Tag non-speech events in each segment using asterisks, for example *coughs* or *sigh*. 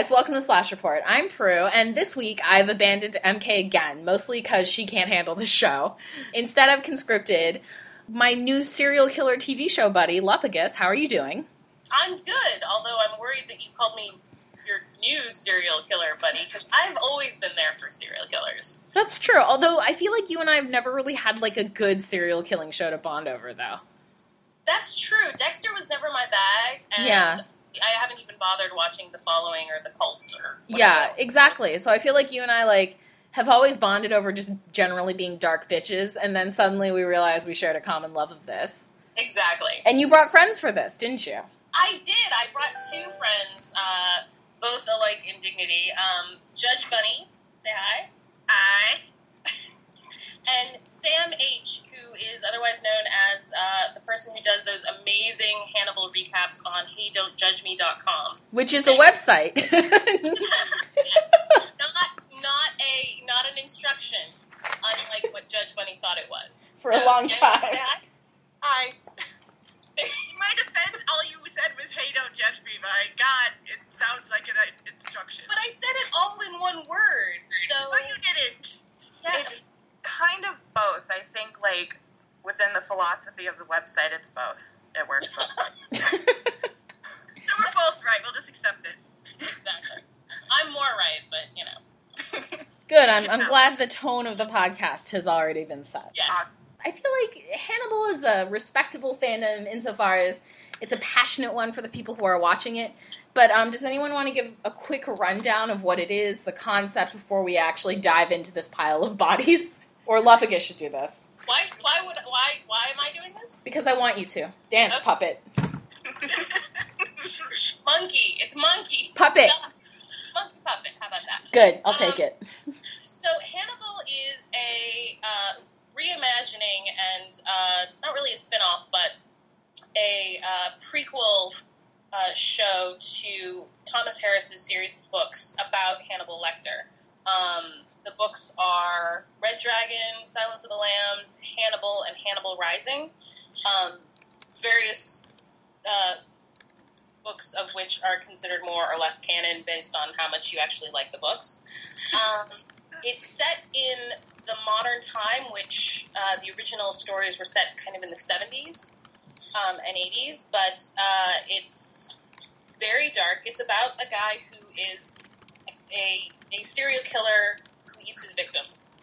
guys, welcome to Slash Report. I'm Prue, and this week I've abandoned MK again, mostly because she can't handle the show. Instead, I've conscripted my new serial killer TV show buddy, Lupagus. How are you doing? I'm good, although I'm worried that you called me your new serial killer buddy because I've always been there for serial killers. That's true. Although I feel like you and I have never really had like a good serial killing show to bond over, though. That's true. Dexter was never my bag, and Yeah. I haven't even bothered watching The Following or The Cults or Yeah, exactly. So I feel like you and I like have always bonded over just generally being dark bitches, and then suddenly we realized we shared a common love of this. exactly. And you brought friends for this, didn't you? I did. I brought two friends, uh, both alike in dignity. Um, Judge Bunny, say hi. Hi. *laughs* and Sam H, who is otherwise known as uh, the person who does those amazing Hannibal recaps on HeyDon'tJudgeMe.com. Which is a website. *laughs* Not, not a, not an instruction, unlike what Judge Bunny thought it was. For a long Sam, time. say hi. Hi. *laughs* In my defense, all you said was, hey, don't judge me. My God, it sounds like an instruction. But I said it all in one word, so No, you didn't. yeah. It's kind of both. I think, like, within the philosophy of the website, it's both. It works both ways. *laughs* *laughs* So we're both right. We'll just accept it. Exactly. I'm more right, but you know. Good. I'm, I'm glad the tone of the podcast has already been set. Yes. I feel like Hannibal is a respectable fandom insofar as it's a passionate one for the people who are watching it. But um, does anyone want to give a quick rundown of what it is, the concept, before we actually dive into this pile of bodies? Or Lupagus should do this Why? Why would? Why? Why am I doing this? because I want you to dance, Okay. puppet, *laughs* Monkey. It's monkey. puppet. Monkey puppet. How about that? Good, I'll take Um, it. So Hannibal is a uh, reimagining and uh, not really a spin-off, but a uh, prequel uh, show to Thomas Harris's series of books about Hannibal Lecter. Um, the books are Red Dragon, Silence of the Lambs, Hannibal, and Hannibal Rising. Um, various uh, books of which are considered more or less canon based on how much you actually like the books. Um, it's set in the modern time, which uh, the original stories were set kind of in the 70s um, and 80s, but uh, it's very dark. It's about a guy who is a, a serial killer eats his victims.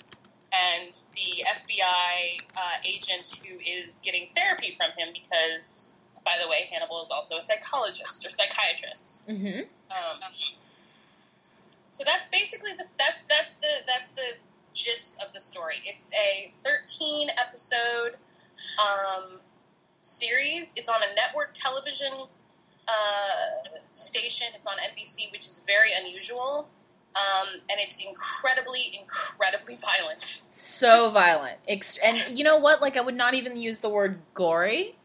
And the FBI uh, agent who is getting therapy from him because, by the way, Hannibal is also a psychologist or psychiatrist. hmm Um, so that's basically the that's that's the that's the gist of the story. It's a 13 episode um, series. It's on a network television uh, station. It's on NBC, which is very unusual. Um, and it's incredibly, incredibly violent. So violent. And you know what? Like, I would not even use the word gory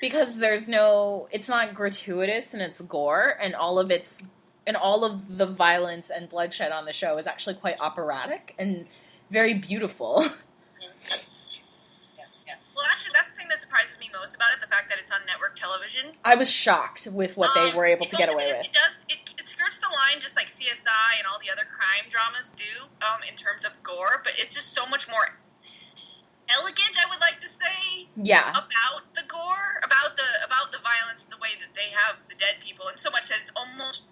because there's no, it's not gratuitous and it's gore, and all of its, and all of the violence and bloodshed on the show is actually quite operatic and very beautiful. *laughs* Yeah, yeah. Well, actually, that's the thing that surprises me most about it the fact that it's on network television. I was shocked with what they Um, were able to get away it, with. It does. It skirts the line just like CSI and all the other crime dramas do um, in terms of gore, but it's just so much more elegant. I would like to say Yeah. about the gore, about the about the violence, the way that they have the dead people, and so much that it's almost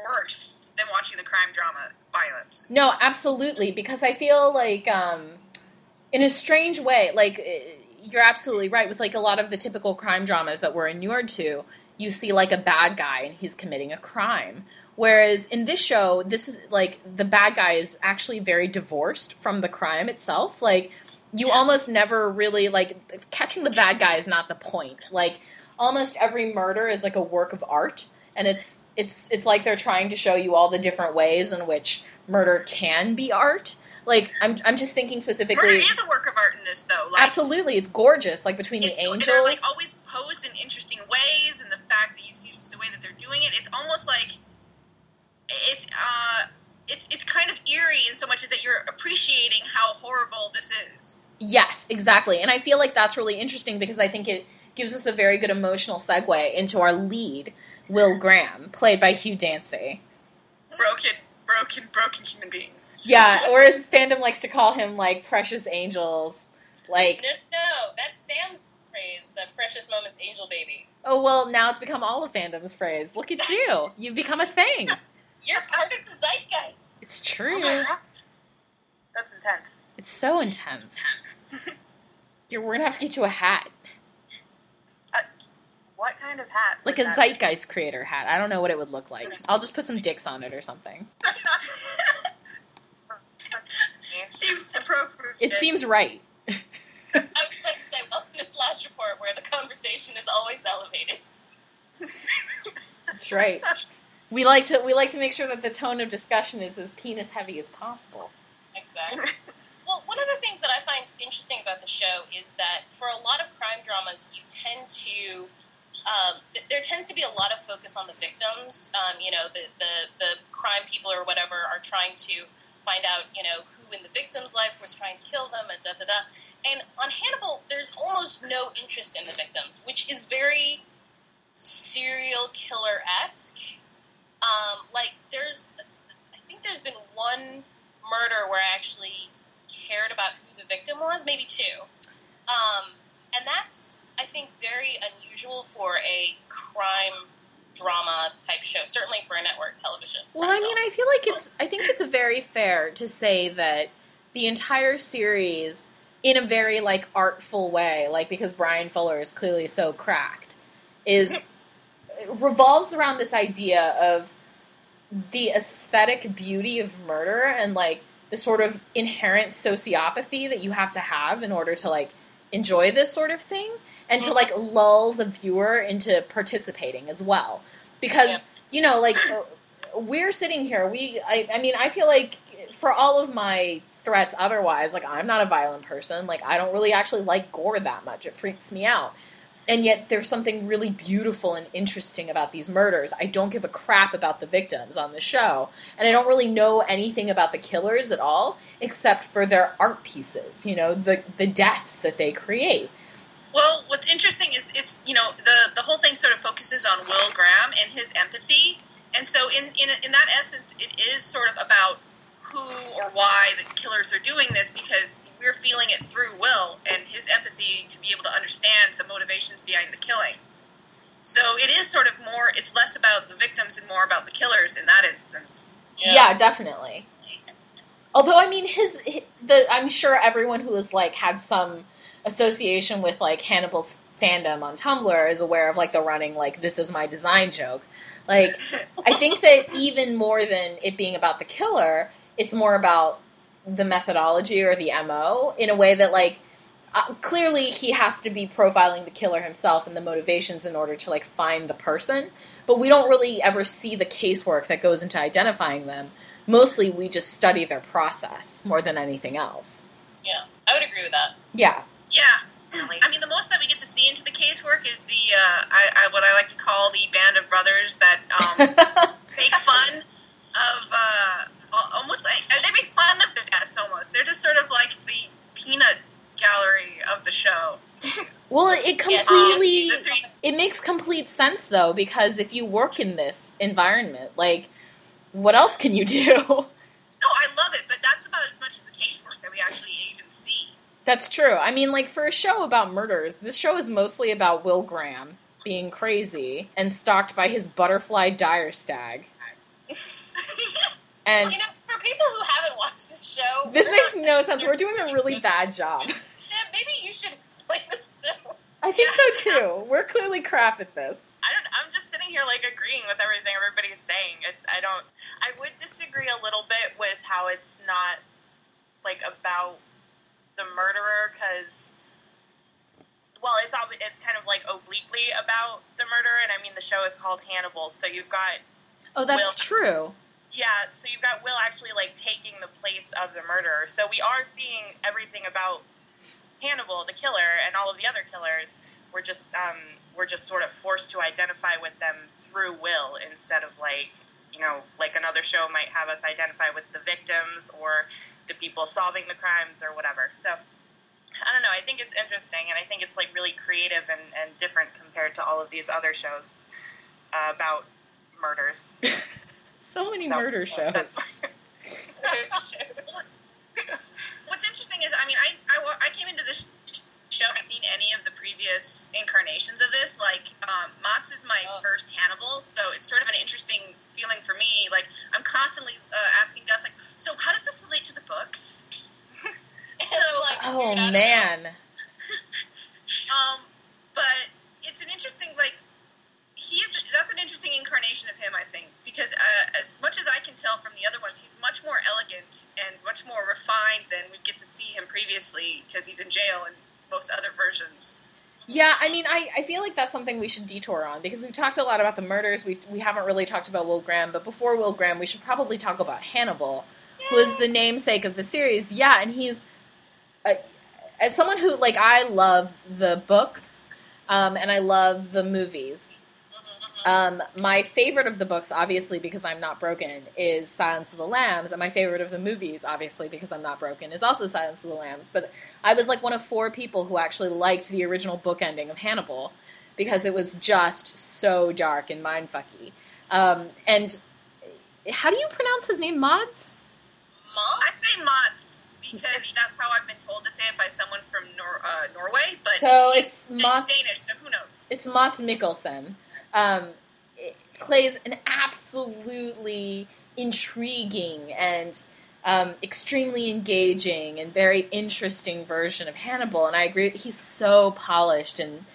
worse than watching the crime drama violence. No, absolutely, because I feel like, um, in a strange way, like eh, you're absolutely right with like a lot of the typical crime dramas that we're inured to. You see like a bad guy and he's committing a crime, whereas in this show, this is like the bad guy is actually very divorced from the crime itself. Like you almost never really like catching the bad guy is not the point. Like almost every murder is like a work of art and it's it's it's like they're trying to show you all the different ways in which murder can be art. Like I'm I'm just thinking Murder specifically is a work of art in this, though. Like, Absolutely, it's gorgeous like between the angels. Like always posed in interesting ways, and the fact that you see the way that they're doing it, it's almost like it's uh, it's it's kind of eerie in so much as that you're appreciating how horrible this is. Yes, exactly. And I feel like that's really interesting because I think it gives us a very good emotional segue into our lead, Will Graham, played by Hugh Dancy. broken, broken, broken human being. Yeah, or as fandom likes to call him, like precious angels. Like, No, no, that's Sam's phrase, the precious moments angel baby. oh well, now it's become all of fandom's phrase. Look at you, you've become a thing. *laughs* You're part of the zeitgeist. It's Oh true. God. That's intense. It's so intense. *laughs* You're, we're gonna have to get you a hat, uh, What kind of hat? like a zeitgeist creator hat. I don't know what it would look like. I'll just put some dicks on it or something. *laughs* Seems appropriate. It seems right. I would like to say, welcome to Slash Report, where the conversation is always elevated. That's right. We like to we like to make sure that the tone of discussion is as penis heavy as possible. Exactly. Well, one of the things that I find interesting about the show is that for a lot of crime dramas, you tend to um, th- there tends to be a lot of focus on the victims. Um, you know, the, the the crime people or whatever are trying to find out, you know, who in the victim's life was trying to kill them and da da da. And on Hannibal, there's almost no interest in the victims, which is very serial killer esque. Um, like there's, I think there's been one murder where I actually cared about who the victim was, maybe two. Um, and that's, I think, very unusual for a crime drama type show, certainly for a network television. Well, I mean, I feel like it's I think it's very fair to say that the entire series in a very like artful way, like because Bryan Fuller is clearly so cracked, is revolves around this idea of the aesthetic beauty of murder and like the sort of inherent sociopathy that you have to have in order to like enjoy this sort of thing and to mm-hmm. like lull the viewer into participating as well. Because Yeah. you know like we're sitting here we I, I mean i feel like for all of my threats otherwise. Like i'm not a violent person. Like i don't really actually like gore that much. It freaks me out. And yet there's something really beautiful and interesting about these murders. I don't give a crap about the victims on the show. And i don't really know anything about the killers at all except for their art pieces you know the the deaths that they create. Well, what's interesting is it's you know the the whole thing sort of focuses on Will Graham and his empathy, and so in in in that essence, it is sort of about who or why the killers are doing this because we're feeling it through Will and his empathy to be able to understand the motivations behind the killing. So it is sort of more. It's less about the victims and more about the killers in that instance. Yeah, definitely. Although I mean, his, hi the I'm sure everyone who has like had some association with like Hannibal's fandom on Tumblr is aware of like the running like this is my design joke. Like *laughs* I think that even more than it being about the killer, it's more about the methodology or the MO in a way that like uh, clearly he has to be profiling the killer himself and the motivations in order to like find the person, but we don't really ever see the casework that goes into identifying them. Mostly we just study their process more than anything else. Yeah, I would agree with that. Yeah. Yeah. I mean, the most that we get to see into the casework is the uh, I, I, what I like to call the band of brothers that um, *laughs* make fun of uh, al- almost like uh, they make fun of the deaths almost. They're just sort of like the peanut gallery of the show. *laughs* well, it Yeah, completely the three, it makes complete sense though because if you work in this environment, like what else can you do? *laughs* no, I love it, but that's about as much as the casework that we actually even see. That's true. I mean, like for a show about murders, this show is mostly about Will Graham being crazy and stalked by his butterfly dire stag. *laughs* And You know, for people who haven't watched the show, this makes not- no sense. We're doing a really bad job. *laughs* Sam, maybe you should explain this show. I think so too. We're clearly crap at this. I don't. I'm just sitting here like agreeing with everything everybody's saying. It's, I don't. I would disagree a little bit with how it's not like about the murderer because. Well, it's ob- it's kind of like obliquely about the murder, and I mean the show is called Hannibal, so you've got Oh, that's Will- true. Yeah, so you've got Will actually like taking the place of the murderer. So we are seeing everything about Hannibal, the killer, and all of the other killers. We're just um, we're just sort of forced to identify with them through Will instead of like you know like another show might have us identify with the victims or the people solving the crimes or whatever. So I don't know. I think it's interesting, and I think it's like really creative and, and different compared to all of these other shows uh, about murders. *laughs* so many So, murder shows. That's, *laughs* What's interesting is, I mean, I, I, I came into this show, I haven't seen any of the previous incarnations of this. Like, um, Mott's is my Oh. first Hannibal, so it's sort of an interesting feeling for me. Like, I'm constantly uh, asking Gus, like, so how does this relate to the books? *laughs* So, Like, oh man. *laughs* Um, but it's an interesting like he's that's an interesting incarnation of him, I think, because uh, as much as I can tell from the other ones, he's much more elegant and much more refined than we get to see him previously because he's in jail in most other versions. Yeah, I mean, I, I feel like that's something we should detour on because we've talked a lot about the murders. We we haven't really talked about Will Graham, but before Will Graham, we should probably talk about Hannibal, who is the namesake of the series. Yeah, and he's uh, as someone who like I love the books, um, and I love the movies. Um, my favorite of the books, obviously because I'm not broken, is Silence of the Lambs, and my favorite of the movies, obviously because I'm not broken, is also Silence of the Lambs. But I was like one of four people who actually liked the original book ending of Hannibal because it was just so dark and mindfucky. Um, and how do you pronounce his name? Mods? Moss? I say Mats because that's how I've been told to say it by someone from Nor- uh, Norway, but So he's it's Dan- Mats- Danish, so who knows? It's Mats Mikkelsen. Um, it plays an absolutely intriguing and um, extremely engaging and very interesting version of Hannibal. And I agree, he's so polished, and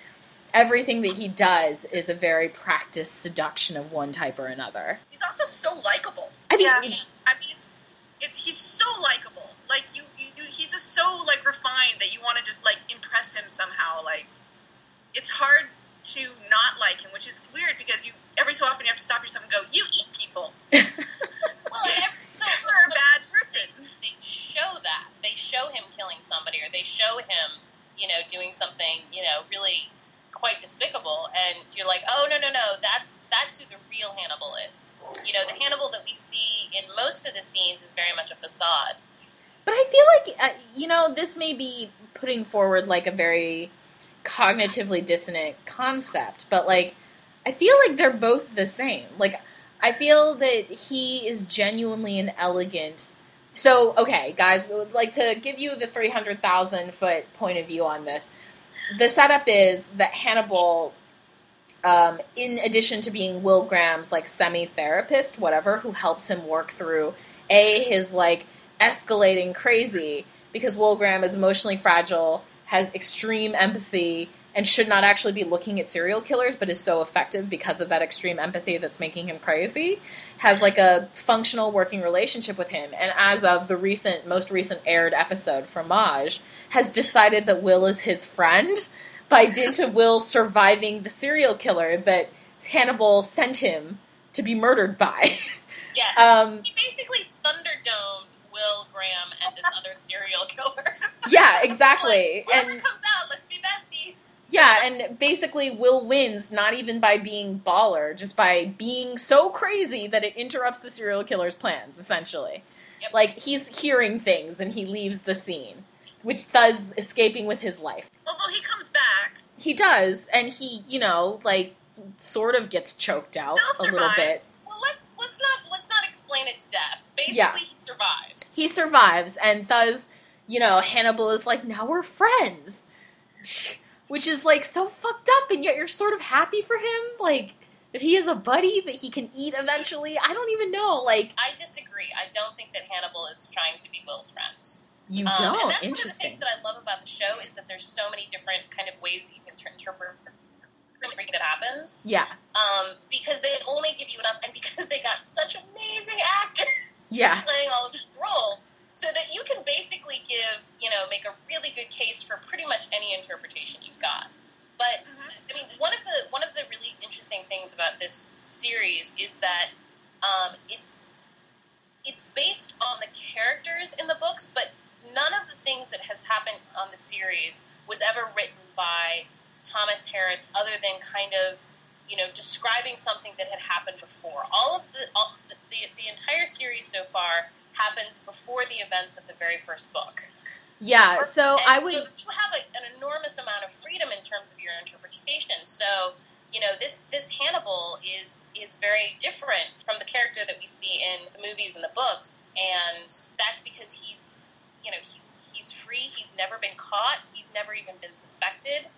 everything that he does is a very practiced seduction of one type or another. He's also so likable. I mean, Yeah. I mean, it's, it, he's so likable. Like you, you, you, he's just so like refined that you want to just like impress him somehow. Like it's hard to not like him, which is weird because you every so often you have to stop yourself and go, "You eat people. *laughs* Well, every, so, *laughs* You're a bad person." they show that. They show him killing somebody, or they show him, you know, doing something, you know, really quite despicable, and you're like, oh no, no, no, that's that's who the real Hannibal is. You know, the Hannibal that we see in most of the scenes is very much a facade. But I feel like uh, you know this may be putting forward like a very cognitively dissonant concept, but like I feel like they're both the same. Like I feel that he is genuinely an elegant. So okay, guys, we would like to give you the three hundred thousand foot point of view on this. The setup is that Hannibal. Um, in addition to being Will Graham's like semi therapist, whatever, who helps him work through a his like escalating crazy because Will Graham is emotionally fragile, has extreme empathy, and should not actually be looking at serial killers, but is so effective because of that extreme empathy that's making him crazy. Has like a functional working relationship with him, and as of the recent, most recent aired episode from Maj, has decided that Will is his friend by dint of Will surviving the serial killer that Hannibal sent him to be murdered by. *laughs* Yes. um, he basically thunderdomed Will Graham and this other *laughs* serial killer. yeah, *laughs* exactly. Like, and comes out, let's be besties. Yeah, and basically Will wins not even by being baller, just by being so crazy that it interrupts the serial killer's plans, essentially. Yep. Like he's hearing things and he leaves the scene, which does escaping with his life. Although he comes back, He does, and he, you know, like sort of gets choked out a little bit. Well, let's let's not let's not explain it to death. Basically, Yeah. he survives. He survives, and thus, you know, Hannibal is like, now we're friends. Which is like so fucked up, and yet you're sort of happy for him, like that he is a buddy that he can eat eventually. I don't even know, like I disagree. I don't think that Hannibal is trying to be Will's friend. you Um, don't. and that's one of the things that I love about the show is that there's so many different kind of ways that you can interpret everything that happens. yeah, Um, because they only give you enough, and because they got such amazing actors *laughs* yeah, playing all of these roles, so that you can basically give, you know, make a really good case for pretty much any interpretation you've got. But Mhm. I mean, one of the one of the really interesting things about this series is that um, it's it's based on the characters in the books, but none of the things that has happened on the series was ever written by Thomas Harris, other than kind of you know describing something that had happened before. All of the all, the, the the entire series so far happens before the events of the very first book. yeah. So And I would, so you have a, an enormous amount of freedom in terms of your interpretation. So you know this this Hannibal is is very different from the character that we see in the movies and the books, and that's because he's you know he's he's free. He's never been caught. He's never even been suspected.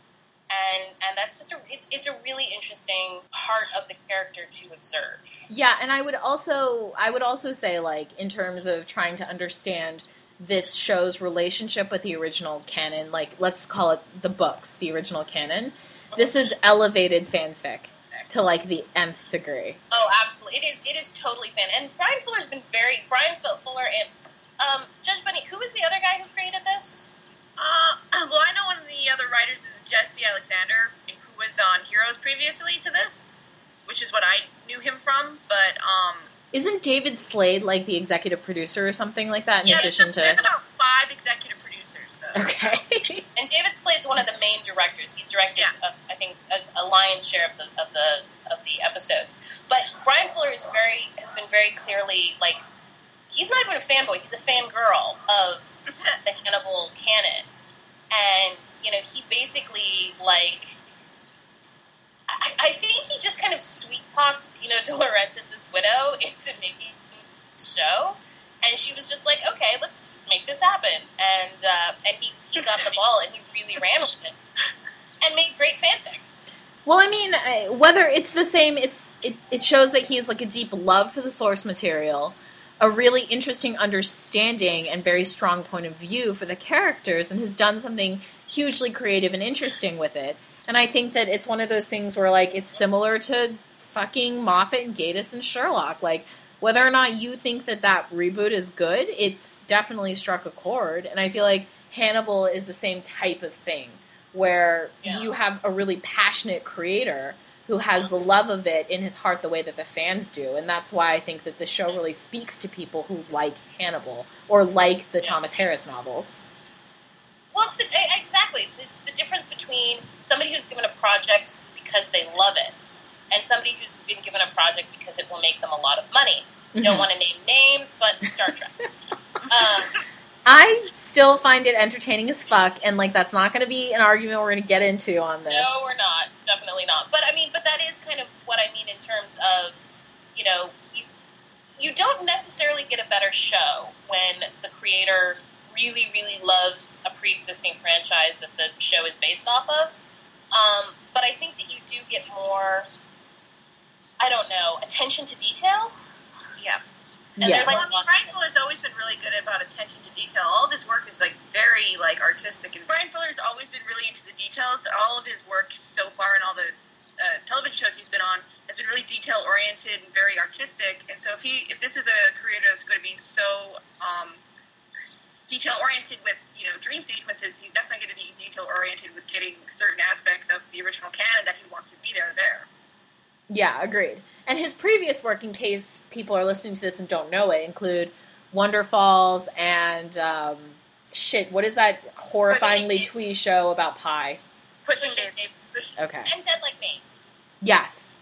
And, and that's just a it's, it's a really interesting part of the character to observe Yeah, and I would also I would also say like in terms of trying to understand this show's relationship with the original canon, like let's call it the books, the original canon. This is elevated fanfic to like the nth degree. Oh, absolutely. It is. It is totally fan. And Bryan Fuller's been very Bryan Fuller and um, Judge Bunny. Who was the other guy who created this? Uh, *clears throat* well, I know one of the other writers is Jesse Alexander, who was on Heroes previously to this, which is what I knew him from. But um, Isn't David Slade like the executive producer or something like that? In yeah, addition there's, there's to about five executive producers though. okay, *laughs* And David Slade's one of the main directors. He's directed, Yeah. uh, I think, a, a lion's share of the of the of the episodes. But Bryan Fuller is very has been very clearly like he's not even a fanboy. He's a fangirl of *laughs* the Hannibal canon, and you know he basically like. I, I think he just kind of sweet talked Dino De Laurentiis' widow into making the show, and she was just like, "Okay, let's make this happen." And uh, and he, he got the ball and he really ran with it and made great fanfic. Well, I mean, uh, whether it's the same, it's it, it shows that he has like a deep love for the source material, a really interesting understanding and very strong point of view for the characters, and has done something hugely creative and interesting with it. And I think that it's one of those things where like it's similar to fucking Moffat and Gatiss and Sherlock. Like whether or not you think that that reboot is good, it's definitely struck a chord. And I feel like Hannibal is the same type of thing where Yeah. you have a really passionate creator who has the love of it in his heart the way that the fans do. And that's why I think that the show really speaks to people who like Hannibal or like the Thomas Harris novels. Well, it's the exactly it's, it's the difference between somebody who's given a project because they love it and somebody who's been given a project because it will make them a lot of money. Don't Mhm. want to name names, but Star Trek. *laughs* um, I still find it entertaining as fuck, and like that's not going to be an argument we're going to get into on this. No, we're not. Definitely not. But I mean, but that is kind of what I mean in terms of, you know, you you don't necessarily get a better show when the creator really, really loves a pre-existing franchise that the show is based off of. Um, but I think that you do get more. I don't know attention to detail. Yeah. And yeah. there's Well, a I mean, lot- Bryan Fuller's always been really good about attention to detail. All of his work is like very like artistic, and Bryan Fuller's always been really into the details. All of his work so far and all the uh, television shows he's been on has been really detail oriented and very artistic. And so if he if this is a creator that's going to be so um, detail oriented with you know dream sequences, he's definitely going to be detail oriented with getting certain aspects of the original canon that he wants to be there there. Yeah, agreed. And his previous work, in case people are listening to this and don't know it, include Wonderfalls and um, shit. What is that horrifyingly twee show about pie? Pushing Pushing Daisy. Okay. and Dead Like Me. Yes.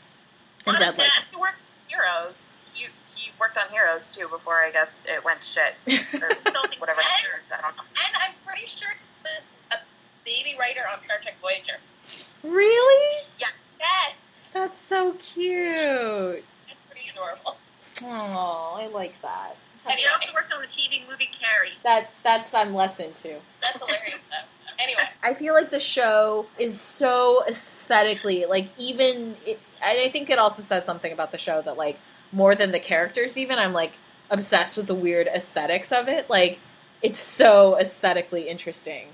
And Not Deadly. bad. He worked Heroes. He, he worked on Heroes too before I guess it went shit *laughs* or whatever. And- I don't know. And I'm pretty sure he was a baby writer on Star Trek Voyager. really? Yeah. Yes, That's so cute. it's pretty adorable. Oh, I like that. And he also worked on the TV movie Carrie. That that's I'm less into. That's hilarious, though. Anyway, *laughs* I feel like the show is so aesthetically like even it, and I think it also says something about the show that like more than the characters even I'm like obsessed with the weird aesthetics of it like it's so aesthetically interesting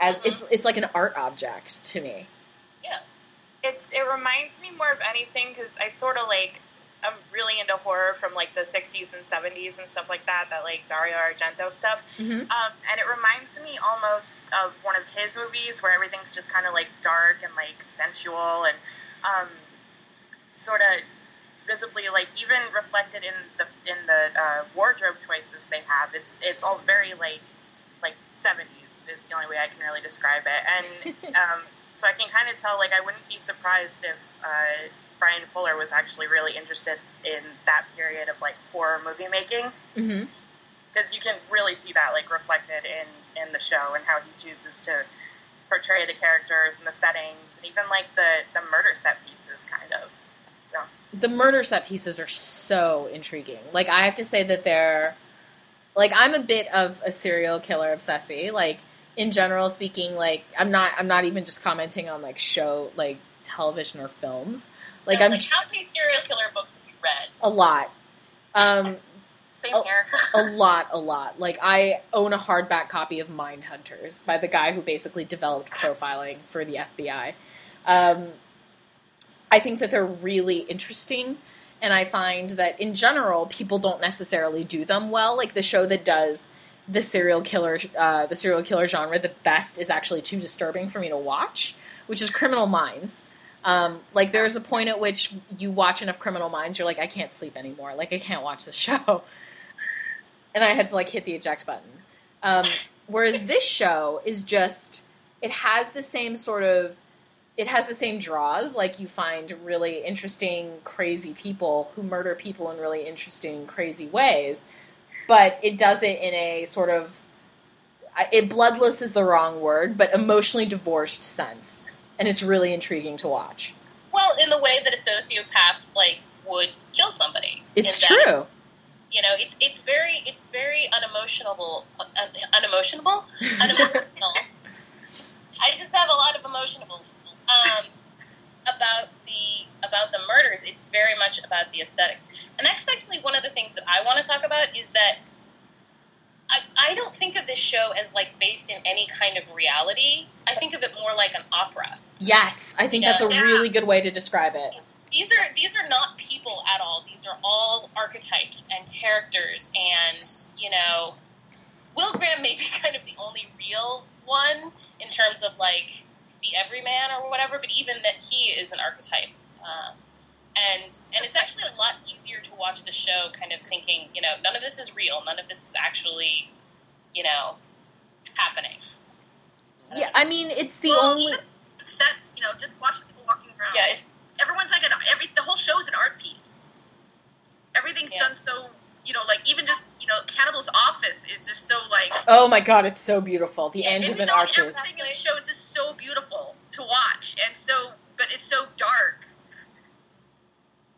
as Mhm. it's it's like an art object to me. It's it reminds me more of anything because I sort of like I'm really into horror from like the 60s and 70s and stuff like that. That like Dario Argento stuff. Mm-hmm. Um, and it reminds me almost of one of his movies where everything's just kind of like dark and like sensual and um, sort of visibly like even reflected in the in the uh, wardrobe choices they have. It's it's all very like like 70s is the only way I can really describe it. And *laughs* um, so I can kind of tell like I wouldn't be surprised if uh, Bryan Fuller was actually really interested in that period of like horror movie making Mm-hmm. because you can really see that like reflected in in the show and how he chooses to portray the characters and the settings, and even like the the murder set pieces, kind of. So the murder set pieces are so intriguing. Like I have to say that they're like I'm a bit of a serial killer obsessee. Like in general speaking, like I'm not I'm not even just commenting on like show like television or films. Like No, I'm like how many serial killer books have you read? a lot. Um same Oh, here. a *laughs* lot, a lot. Like I own a hardback copy of Mind Hunters by the guy who basically developed profiling for the FBI. Um, I think that they're really interesting, and I find that in general people don't necessarily do them well. Like the show that does the serial killer, uh, the serial killer genre the best is actually too disturbing for me to watch, which is Criminal Minds. Um, like there's a point at which you watch enough Criminal Minds, you're like, I can't sleep anymore. Like I can't watch this *laughs* show and I had to like hit the eject button. Um, whereas this show is just it has the same sort of it has the same draws. Like you find really interesting, crazy people who murder people in really interesting, crazy ways, but it does it in a sort of it bloodless is the wrong word, but emotionally divorced sense, and it's really intriguing to watch. Well, in the way that a sociopath like would kill somebody. It's true. You know, it's it's very it's very unemotional, uh, unemotional, *laughs* unemotional. I just have a lot of emotionables. Um, about the about the murders, it's very much about the aesthetics, and that's actually one of the things that I want to talk about is that I, I don't think of this show as like based in any kind of reality. I think of it more like an opera. Yes, I think Yeah. that's a Yeah. really good way to describe it. these are these are not people at all. These are all archetypes and characters, and you know, Will Graham may be *laughs* kind of the only real one in terms of like the everyman or whatever, but even that he is an archetype. Um, and and it's actually a lot easier to watch the show, kind of thinking, you know, none of this is real, none of this is actually, you know, happening. Yeah, I mean, it's the well, only. even sets, you know, just watching people walking around. Yeah, everyone's like an every. The whole show is an art piece. Everything's Yeah. done so, you know, like even just you know, Cannibal's office is just so like. Oh my god, it's so beautiful. The Yeah, it's Angevin so, arches. Everything in the show is just so beautiful to watch, and so, but it's so dark.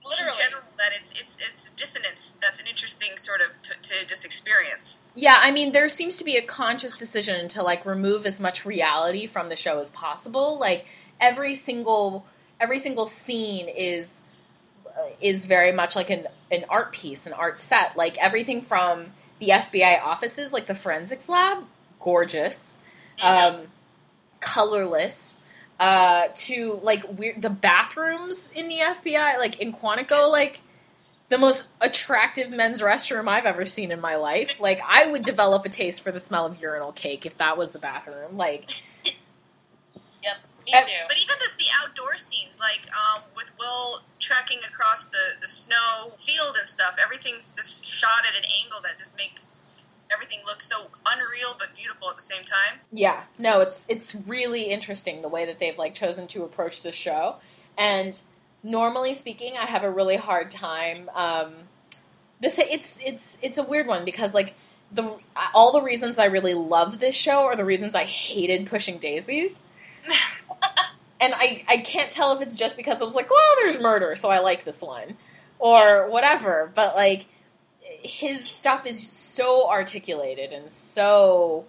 literally. in general that it's it's it's dissonance that's an interesting sort of to, to just experience. Yeah, I mean, there seems to be a conscious decision to like remove as much reality from the show as possible. Like every single every single scene is is very much like an an art piece, an art set. Like everything from the FBI offices, like the forensics lab, gorgeous, um, colorless. Uh, to like weird the bathrooms in the FBI, like in Quantico, like the most attractive men's restroom I've ever seen in my life. Like I would develop a taste for the smell of urinal cake if that was the bathroom. Like *laughs* Yep, me too. But even just the outdoor scenes, like um, with Will trekking across the, the snow field and stuff, everything's just shot at an angle that just makes everything look so unreal but beautiful at the same time. yeah, no, it's it's really interesting the way that they've like chosen to approach this show. And normally speaking, I have a really hard time. Um, this it's it's it's a weird one because like the all the reasons I really love this show are the reasons I hated Pushing Daisies. *laughs* and I, I can't tell if it's just because I was like, well, there's murder, so I like this one, or whatever. But like, his stuff is so articulated and so.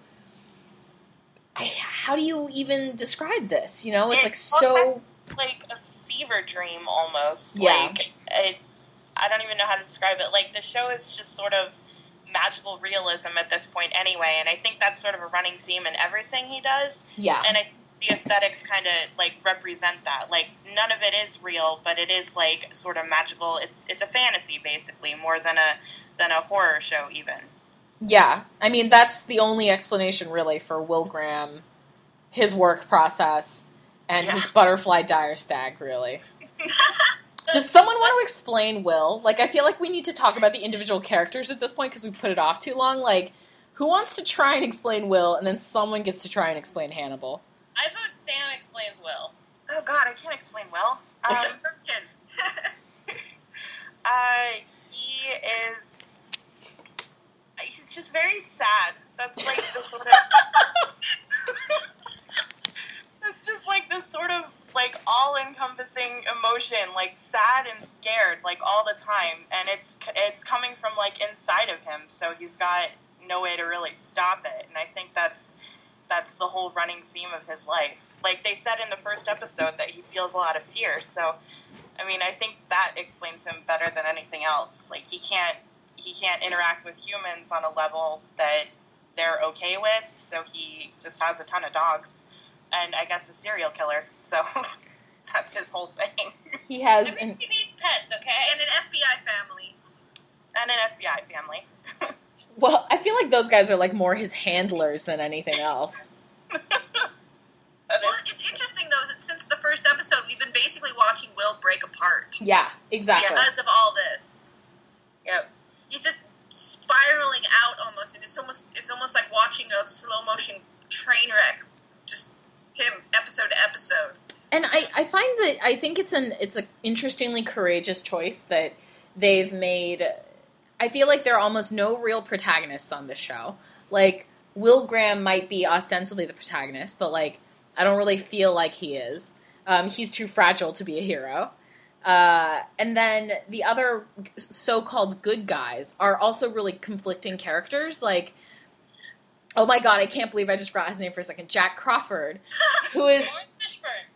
I, how do you even describe this? You know, it's It- like so. like a fever dream almost. Yeah. Like it, I don't even know how to describe it. Like the show is just sort of magical realism at this point anyway, and I think that's sort of a running theme in everything he does. Yeah, And I the aesthetics kind of like represent that. Like none of it is real, but it is like sort of magical. It's it's a fantasy basically more than a than a horror show even. yeah. I mean, that's the only explanation really for Will Graham, his work process, and his butterfly dire stag. Really. *laughs* Does someone want to explain Will? Like, I feel like we need to talk about the individual characters at this point because we put it off too long. Like, who wants to try and explain Will, and then someone gets to try and explain Hannibal? I vote Sam explains Will. Oh God, I can't explain well. Um, *laughs* *laughs* uh, he is. He's just very sad. That's like the sort of. *laughs* it's just like this sort of like all-encompassing emotion, like sad and scared, like all the time, and it's it's coming from like inside of him. So he's got no way to really stop it, and I think that's that's the whole running theme of his life. Like they said in the first episode that he feels a lot of fear. So, I mean, I think that explains him better than anything else. Like he can't he can't interact with humans on a level that they're okay with, so he just has a ton of dogs. And I guess a serial killer. So *laughs* that's his whole thing. *laughs* He has an Everybody needs pets, okay? And an FBI family. and an FBI family. *laughs* well, I feel like those guys are like more his handlers than anything else. *laughs* Well, it's interesting though that since the first episode, we've been basically watching Will break apart Yeah, exactly. because of all this. yep. He's just spiraling out almost, and it's almost it's almost like watching a slow motion train wreck. Just him episode to episode. And I, I find that I think it's an it's an interestingly courageous choice that they've made. I feel like there are almost no real protagonists on this show. Like Will Graham might be ostensibly the protagonist, but like I don't really feel like he is. Um, he's too fragile to be a hero. Uh, and then the other so-called good guys are also really conflicting characters. Like, oh my god, I can't believe I just forgot his name for a second. Jack Crawford, *laughs* who is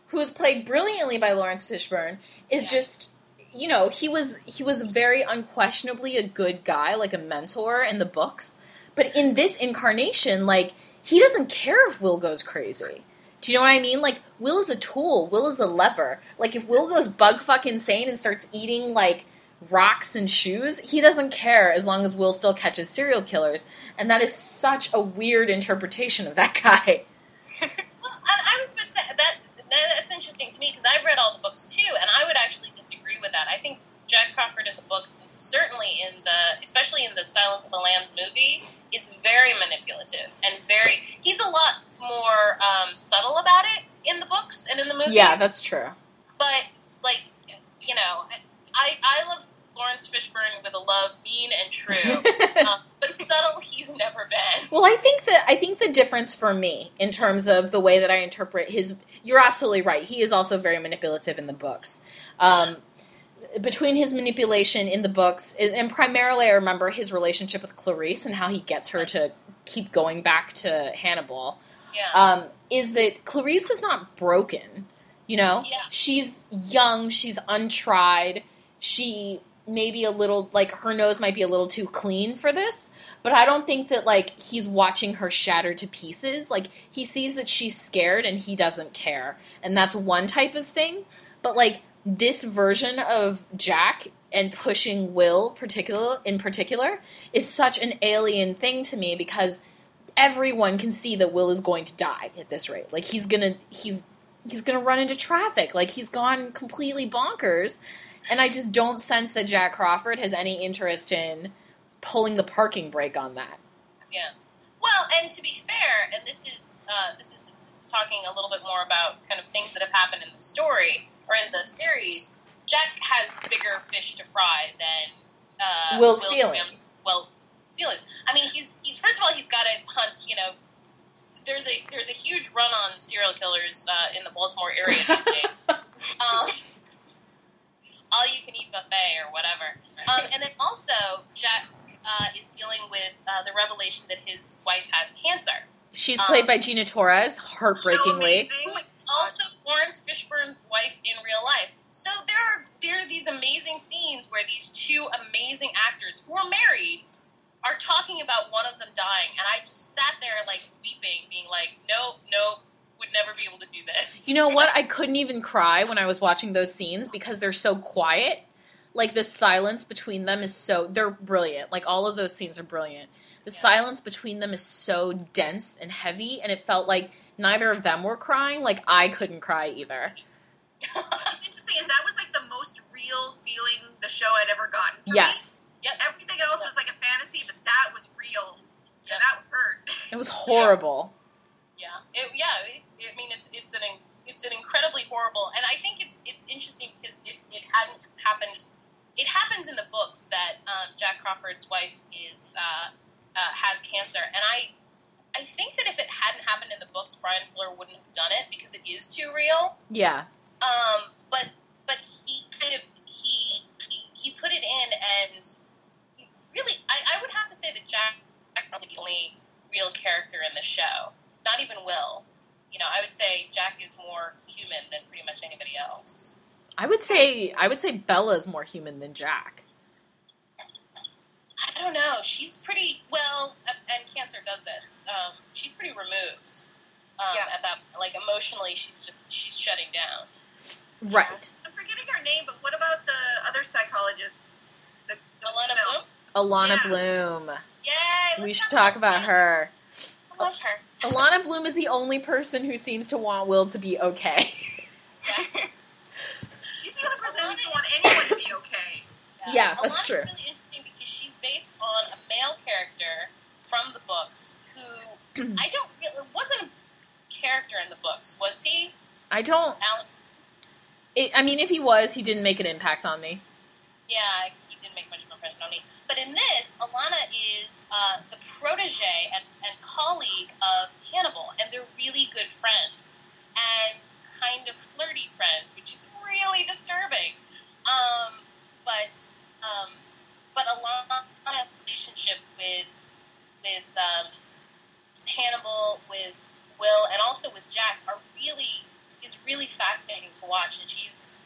who is played brilliantly by Laurence Fishburne, is Yeah. just you know he was he was very unquestionably a good guy, like a mentor in the books. But in this incarnation, like he doesn't care if Will goes crazy. Do you know what I mean? Like Will is a tool. Will is a lever. Like if Will goes bug fuck insane and starts eating like rocks and shoes, he doesn't care as long as Will still catches serial killers. And that is such a weird interpretation of that *laughs* guy. Well, I, I was going to say that, that that's interesting to me because I've read all the books too, and I would actually disagree with that. I think Jack Crawford in the books, and certainly in the, especially in the Silence of the Lambs movie, is very manipulative and very. He's a lot more um, subtle about it in the books and in the movies. Yeah, that's true. But like, you know, I I love Laurence Fishburne with a love mean and true, *laughs* um, but subtle he's never been. Well, I think that I think the difference for me in terms of the way that I interpret his, you're absolutely right. He is also very manipulative in the books. Um, between his manipulation in the books, and primarily, I remember his relationship with Clarice and how he gets her to keep going back to Hannibal. Yeah. Um, is that Clarice is not broken? You know, Yeah. she's young, she's untried, she maybe a little like her nose might be a little too clean for this but i don't think that like he's watching her shatter to pieces. Like he sees that she's scared and he doesn't care and that's one type of thing. But like this version of jack and pushing will particular in particular is such an alien thing to me because everyone can see that will is going to die at this rate. Like he's gonna he's he's gonna run into traffic. Like he's gone completely bonkers and I just don't sense that Jack Crawford has any interest in pulling the parking brake on that. Yeah. Well, and to be fair, and this is uh, this is just talking a little bit more about kind of things that have happened in the story or in the series. Jack has bigger fish to fry than uh, Will's Will feelings. Graham's- Well, feelings. I mean, he's, he's first of all he's got to hunt. You know, there's a there's a huge run on serial killers uh, in the Baltimore area. *laughs* um, all you can eat buffet or whatever. Um, and then also, Jack uh, is dealing with uh, the revelation that his wife has cancer. She's Um, played by Gina Torres, heartbreakingly. is also Laurence Fishburne's wife in real life. So there are there are these amazing scenes where these two amazing actors who are married are talking about one of them dying, and I just sat there like weeping, being like, "Nope, nope, would never be able to do this." you know what? I couldn't even cry when I was watching those scenes because they're so quiet. Like the silence between them is so they're brilliant. Like all of those scenes are brilliant. The Yeah. silence between them is so dense and heavy and it felt like neither of them were crying. Like I couldn't cry either. *laughs* What's interesting is that was like the most real feeling the show had ever gotten. Yes. Yep. Everything else was like a fantasy, but that was real. Yep. And that hurt. It was horrible. Yeah, it, yeah. It, I mean, it's it's an it's an incredibly horrible, and I think it's it's interesting because if it hadn't happened, it happens in the books that um, Jack Crawford's wife is uh, uh, has cancer, and I I think that if it hadn't happened in the books, Bryan Fuller wouldn't have done it because it is too real. Yeah. Um, but but he kind of he he, he put it in, and really, I, I would have to say that Jack's probably the only real character in the show. Not even Will. You know, I would say Jack is more human than pretty much anybody else. I would say I would say Bella's more human than Jack. I don't know. She's pretty well, and Cancer does this. Um, she's pretty removed. Um, Yeah. At that, like emotionally, she's just she's shutting down. Right. I'm forgetting her name, but what about the other psychologists? The, the Alana. Bloom. Alana Yeah. Bloom. Yay! We should talk about her. I love her. Alana Bloom is the only person who seems to want Will to be okay. Yes. She's the other person who doesn't want anyone to be okay. Yeah, that's Alana's true. really interesting because she's based on a male character from the books who *clears throat* I don't really wasn't a character in the books, was he? I don't. Alan? It, I mean, if he was, he didn't make an impact on me. Yeah, he didn't make much of an impression on me. But in this, Alana is uh, the protege and, and colleague of Hannibal, and they're really good friends and kind of flirty friends, which is really disturbing. Um, but um, but Alana's relationship with with um, Hannibal, with Will, and also with Jack are really is really fascinating to watch, and she's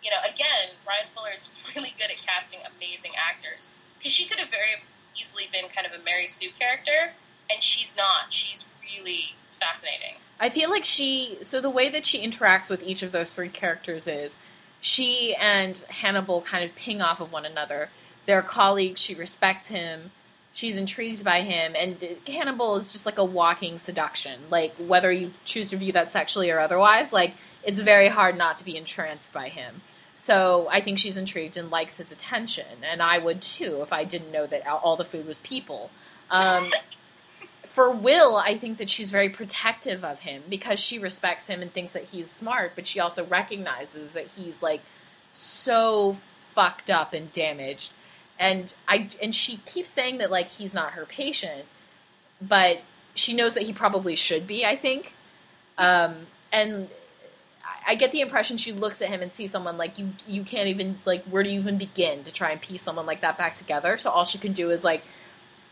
you know, again, Bryan Fuller is just *laughs* really good at casting amazing actors. Because she could have very easily been kind of a Mary Sue character, and she's not. She's really fascinating. I feel like she. So the way that she interacts with each of those three characters is she and Hannibal kind of ping off of one another. They're colleagues. She respects him. She's intrigued by him, and Hannibal is just like a walking seduction. Like whether you choose to view that sexually or otherwise, like it's very hard not to be entranced by him. So I think she's intrigued and likes his attention, and I would too if I didn't know that all the food was people. Um, *laughs* for Will, I think that she's very protective of him because she respects him and thinks that he's smart, but she also recognizes that he's like so fucked up and damaged. And I and she keeps saying that like he's not her patient, but she knows that he probably should be, I think. Um, and I- get the impression she looks at him and sees someone like you you can't even like where do you even begin to try and piece someone like that back together? So all she can do is like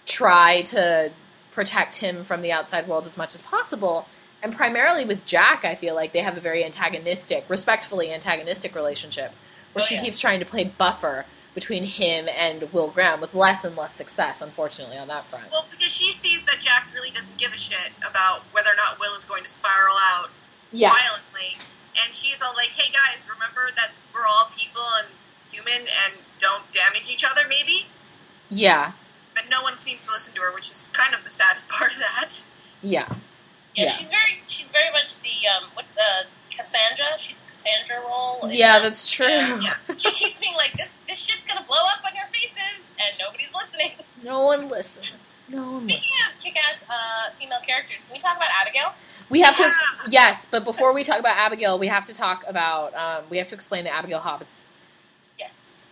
try to protect him from the outside world as much as possible. And primarily with Jack, I feel like they have a very antagonistic, respectfully antagonistic relationship, where Oh, she yeah. keeps trying to play buffer between him and Will Graham with less and less success, unfortunately, on that front. Well, because she sees that Jack really doesn't give a shit about whether or not Will is going to spiral out Yeah. violently. And she's all like, hey guys, remember that we're all people and human and don't damage each other, maybe? Yeah. But no one seems to listen to her, which is kind of the saddest *laughs* part of that. Yeah. Yeah, Yeah. she's very she's very much the um, what's the Cassandra? She's the Cassandra role. Yeah, terms- that's true. Yeah, yeah. *laughs* She keeps being like this. This shit's gonna blow up on your faces, and nobody's listening. No one listens. No one listens. Speaking of kick-ass uh, female characters, can we talk about Abigail? We have to, ex- yes, but before we talk about Abigail, we have to talk about, um, we have to explain the Abigail Hobbs. Yes.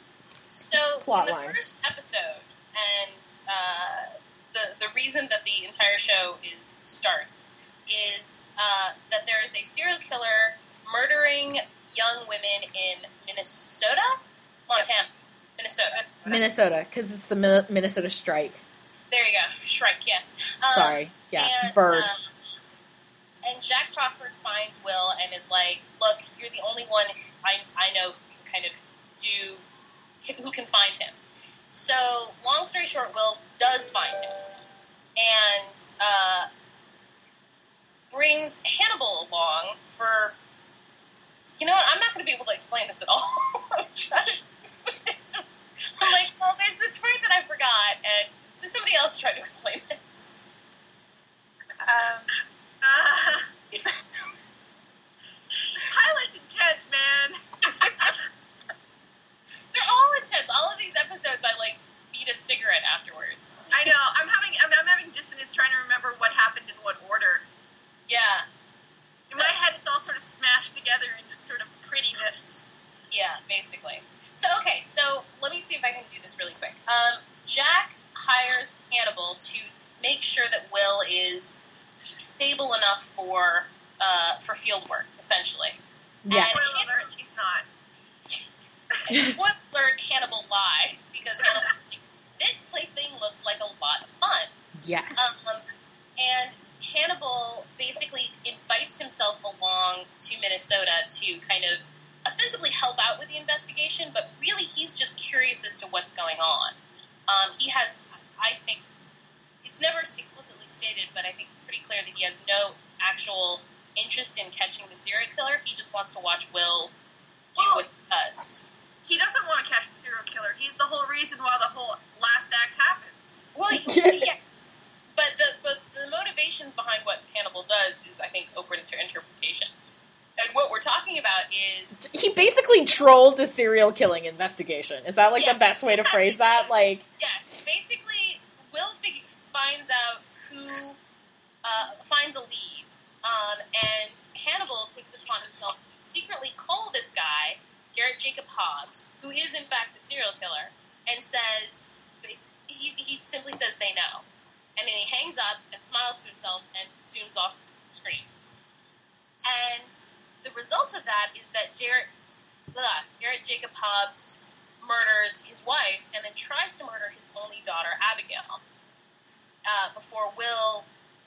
So Plot in the line. first episode, and uh, the the reason that the entire show is starts is uh, that there is a serial killer murdering young women in Minnesota, Montana, Minnesota. Minnesota, because it's the Minnesota strike. There you go, Shrike. Yes. Um, Sorry. Yeah, and, bird. um, and Jack Crawford finds Will and is like, "Look, you're the only one I, I know who can kind of do can- who can find him." So, long story short, Will does find him and uh, brings Hannibal along for. You know what? I'm not going to be able to explain this at all. *laughs* I'm just. I'm like, well, there's this word that I forgot, and so somebody else tried to explain this. Um, Uh, pilot's intense, man. *laughs* They're all intense. All of these episodes, I like eat a cigarette afterwards. I know. I'm having I'm, I'm having dissonance trying to remember what happened in what order. Yeah, In my head, it's all sort of smashed together into sort of prettiness. yeah, basically. So okay, so let me see if I can do this really quick. Um, Jack hires Hannibal to make sure that Will is stable enough for uh, for field work, essentially. Yes. And Spoiler alert, he's not. *laughs* Spoiler alert, Hannibal lies because Hannibal, this plaything looks like a lot of fun. Yes. Um, and Hannibal basically invites himself along to Minnesota to kind of ostensibly help out with the investigation, but really he's just curious as to what's going on. Um, he has, I think, it's never explicitly stated, but I think it's pretty clear that he has no actual interest in catching the serial killer. He just wants to watch Will do Well- what he does. He doesn't want to catch the serial killer. He's the whole reason why the whole last act happens. Well, *laughs* yes, but the but the motivations behind what Hannibal does is, I think, open to interpretation. And what we're talking about is he basically trolled the serial killing investigation. Is that like Yeah. the best way to phrase that? Like, yes, basically, Will fig- finds out who uh, finds a lead, um, and Hannibal takes it upon himself to secretly call this guy Garrett Jacob Hobbs, who is in fact the serial killer, and says he, he simply says they know, and then he hangs up and smiles to himself and zooms off the screen. And the result of that is that Jarrett, blah, Garrett Jacob Hobbs murders his wife and then tries to murder his only daughter, Abigail, uh, before Will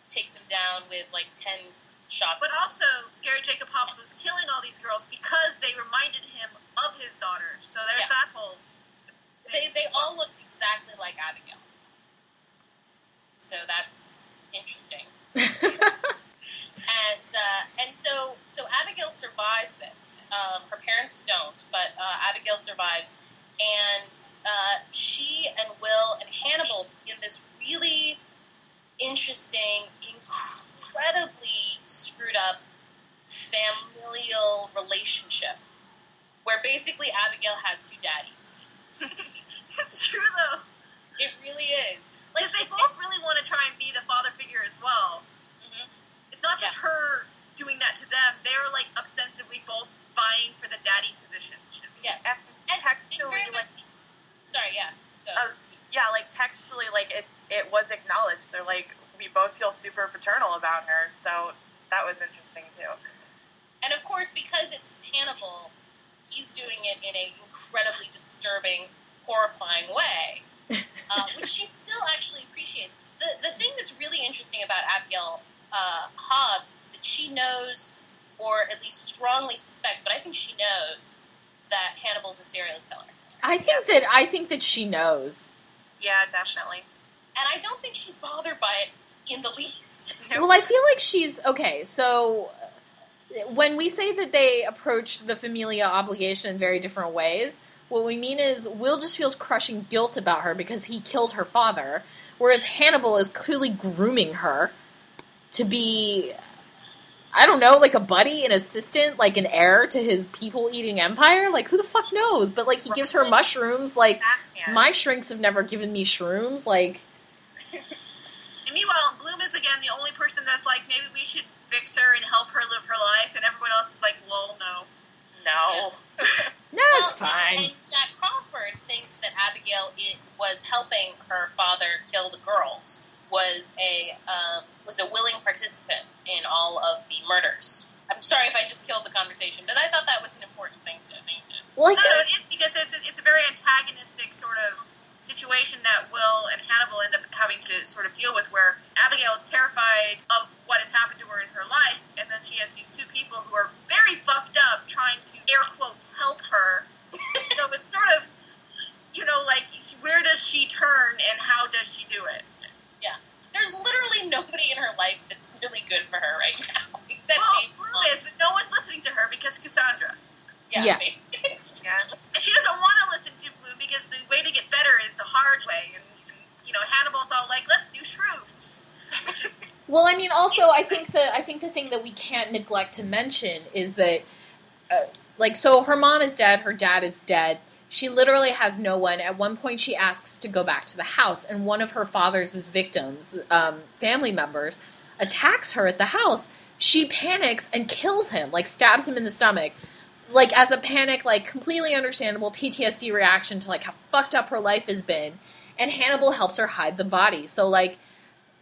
takes him down with like 10 shots. But also, Gary Jacob Hobbs was killing all these girls because they reminded him of his daughter. So there's Yeah. that whole. they, they all looked exactly like Abigail. So that's interesting. *laughs* And uh, and so so Abigail survives this. Um, her parents don't, but uh, Abigail survives, and uh, she and Will and Hannibal in this really interesting, incredibly screwed up familial relationship, where basically Abigail has two daddies. *laughs* it's true though, It really is. Like they both really want to try and be the father figure as well. Mhm. It's not just her doing that to them; they're like ostensibly both vying for the daddy position. Yes. And And textually, very like, sorry, yeah. Go. I was- yeah, like textually, like it's it was acknowledged. They're like, we both feel super paternal about her, so that was interesting too. And of course, because it's Hannibal, he's doing it in an incredibly disturbing, horrifying way, *laughs* uh, which she still actually appreciates. The, the thing that's really interesting about Abigail uh, Hobbs is that she knows, or at least strongly suspects, but I think she knows that Hannibal's a serial killer. I think that I think that she knows. Yeah, definitely. And I don't think she's bothered by it in the least. *laughs* Well, I feel like she's okay. So uh, when we say that they approach the familia obligation in very different ways, what we mean is Will just feels crushing guilt about her because he killed her father, whereas Hannibal is clearly grooming her to be. I don't know, like a buddy, an assistant, like an heir to his people eating empire? Like, who the fuck knows? But, like, he gives her mushrooms. Like, my shrinks have never given me shrooms. Like, And meanwhile, Bloom is again the only person that's like, maybe we should fix her and help her live her life, and everyone else is like, well, no. no. *laughs* no, it's Well, fine. And, and Jack Crawford thinks that Abigail it was helping her father kill the girls. Was a um, was a willing participant in all of the murders. I'm sorry if I just killed the conversation, but I thought that was an important thing to thing to. well, No, no, it is because it's a, it's a very antagonistic sort of situation that Will and Hannibal end up having to sort of deal with, where Abigail is terrified of what has happened to her in her life, and then she has these two people who are very fucked up trying to air quote help her. *laughs* so it's sort of, you know, like where does she turn and how does she do it? Yeah. There's literally nobody in her life that's really good for her right now, *laughs* except Well, maybe Bloom is, but no one's listening to her because Cassandra. Yeah, Yeah. *laughs* Yeah. And she doesn't want to listen to Bloom because the way to get better is the hard way. And, and you know, Hannibal's all like, let's do shrooms. Which is, *laughs* Well, I mean, also, I think the I think the thing that we can't neglect to mention is that, uh, like, so her mom is dead, her dad is dead. She literally has no one. At one point, she asks to go back to the house, and one of her father's victims, um, family members, attacks her at the house. She panics and kills him, like stabs him in the stomach, like as a panic, like completely understandable PTSD reaction to like how fucked up her life has been. And Hannibal helps her hide the body. So like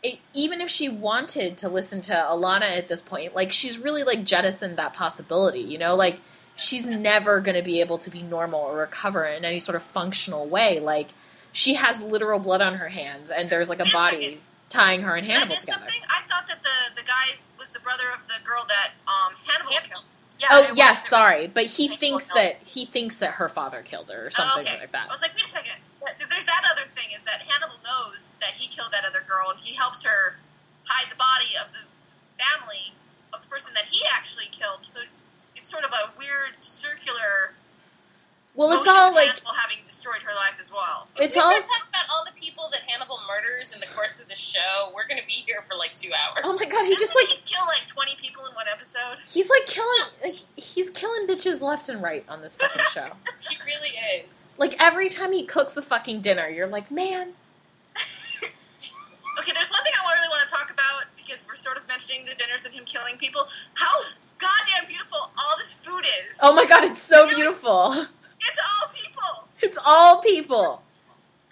it, even if she wanted to listen to Alana at this point, like she's really like jettisoned that possibility, you know, like she's never going to be able to be normal or recover in any sort of functional way. Like she has literal blood on her hands, and there's like a Wait a body second. tying her and Did I Hannibal miss together. something? I thought that the the guy was the brother of the girl that um Hannibal Hannibal. killed. Yeah, Oh yes, sorry, but he thinks that he thinks that her father killed her or something oh, okay. like that. I was like, wait a second, because there's that other thing is that Hannibal knows that he killed that other girl, and he helps her hide the body of the family of the person that he actually killed. So it's sort of a weird circular. Well, it's all like Hannibal having destroyed her life as well. it's we all. start talking about all the people that Hannibal murders in the course of the show, we're going to be here for like two hours. Oh my god, he just Doesn't like he kill like twenty people in one episode? he's like killing. Like, he's killing bitches left and right on this fucking show. *laughs* He really is. Like every time he cooks a fucking dinner, you're like, man, *laughs* Okay, there's one thing I really want to talk about because we're sort of mentioning the dinners and him killing people. How goddamn beautiful all this food is! oh my god, it's so beautiful. It's all people. It's all people.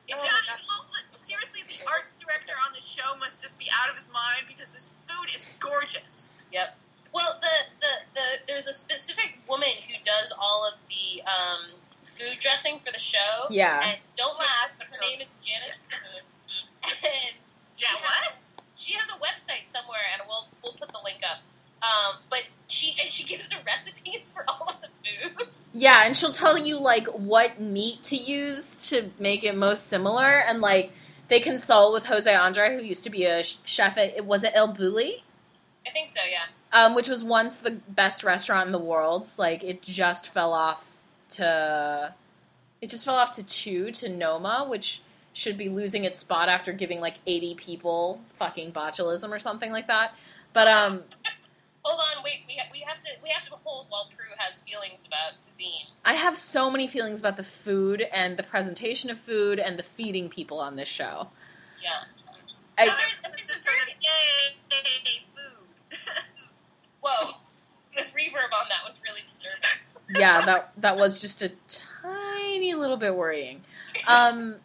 It's Oh my not, well, seriously, the art director on the show must just be out of his mind because this food is gorgeous. Yep. Well, the, the, the there's a specific woman who does all of the um, food dressing for the show. Yeah. And don't laugh, but her name is Janice Poon. *laughs* And she Yeah, has- what? She has a website somewhere, and we'll we'll put the link up. Um, but she and she gives the recipes for all of the food. Yeah, and she'll tell you like what meat to use to make it most similar, and like they consult with Jose Andre, who used to be a sh- chef at was it El Bulli, I think so. Yeah. um, which was once the best restaurant in the world. Like it just fell off to, it just fell off to two to Noma, which should be losing its spot after giving like eighty people fucking botulism or something like that. But um, *laughs* Hold on, wait. We ha- we have to we have to hold while Prue has feelings about cuisine. I have so many feelings about the food and the presentation of food and the feeding people on this show. Yeah. I- Well, there's, there's a a sort of certain yay food. *laughs* whoa. The reverb on that was really disturbing. yeah, that that was just a tiny little bit worrying. Um,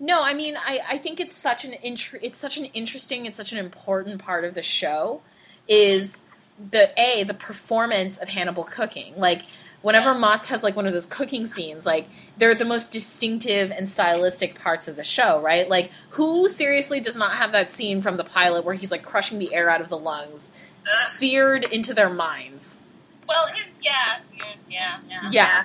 no, I mean, I, I think it's such an intr- it's such an interesting, it's such an important part of the show is the a the performance of Hannibal cooking. Like whenever Mads has like one of those cooking scenes, like they're the most distinctive and stylistic parts of the show, right? Like who seriously does not have that scene from the pilot where he's like crushing the air out of the lungs, seared into their minds? Well, his yeah, yeah, yeah. Yeah.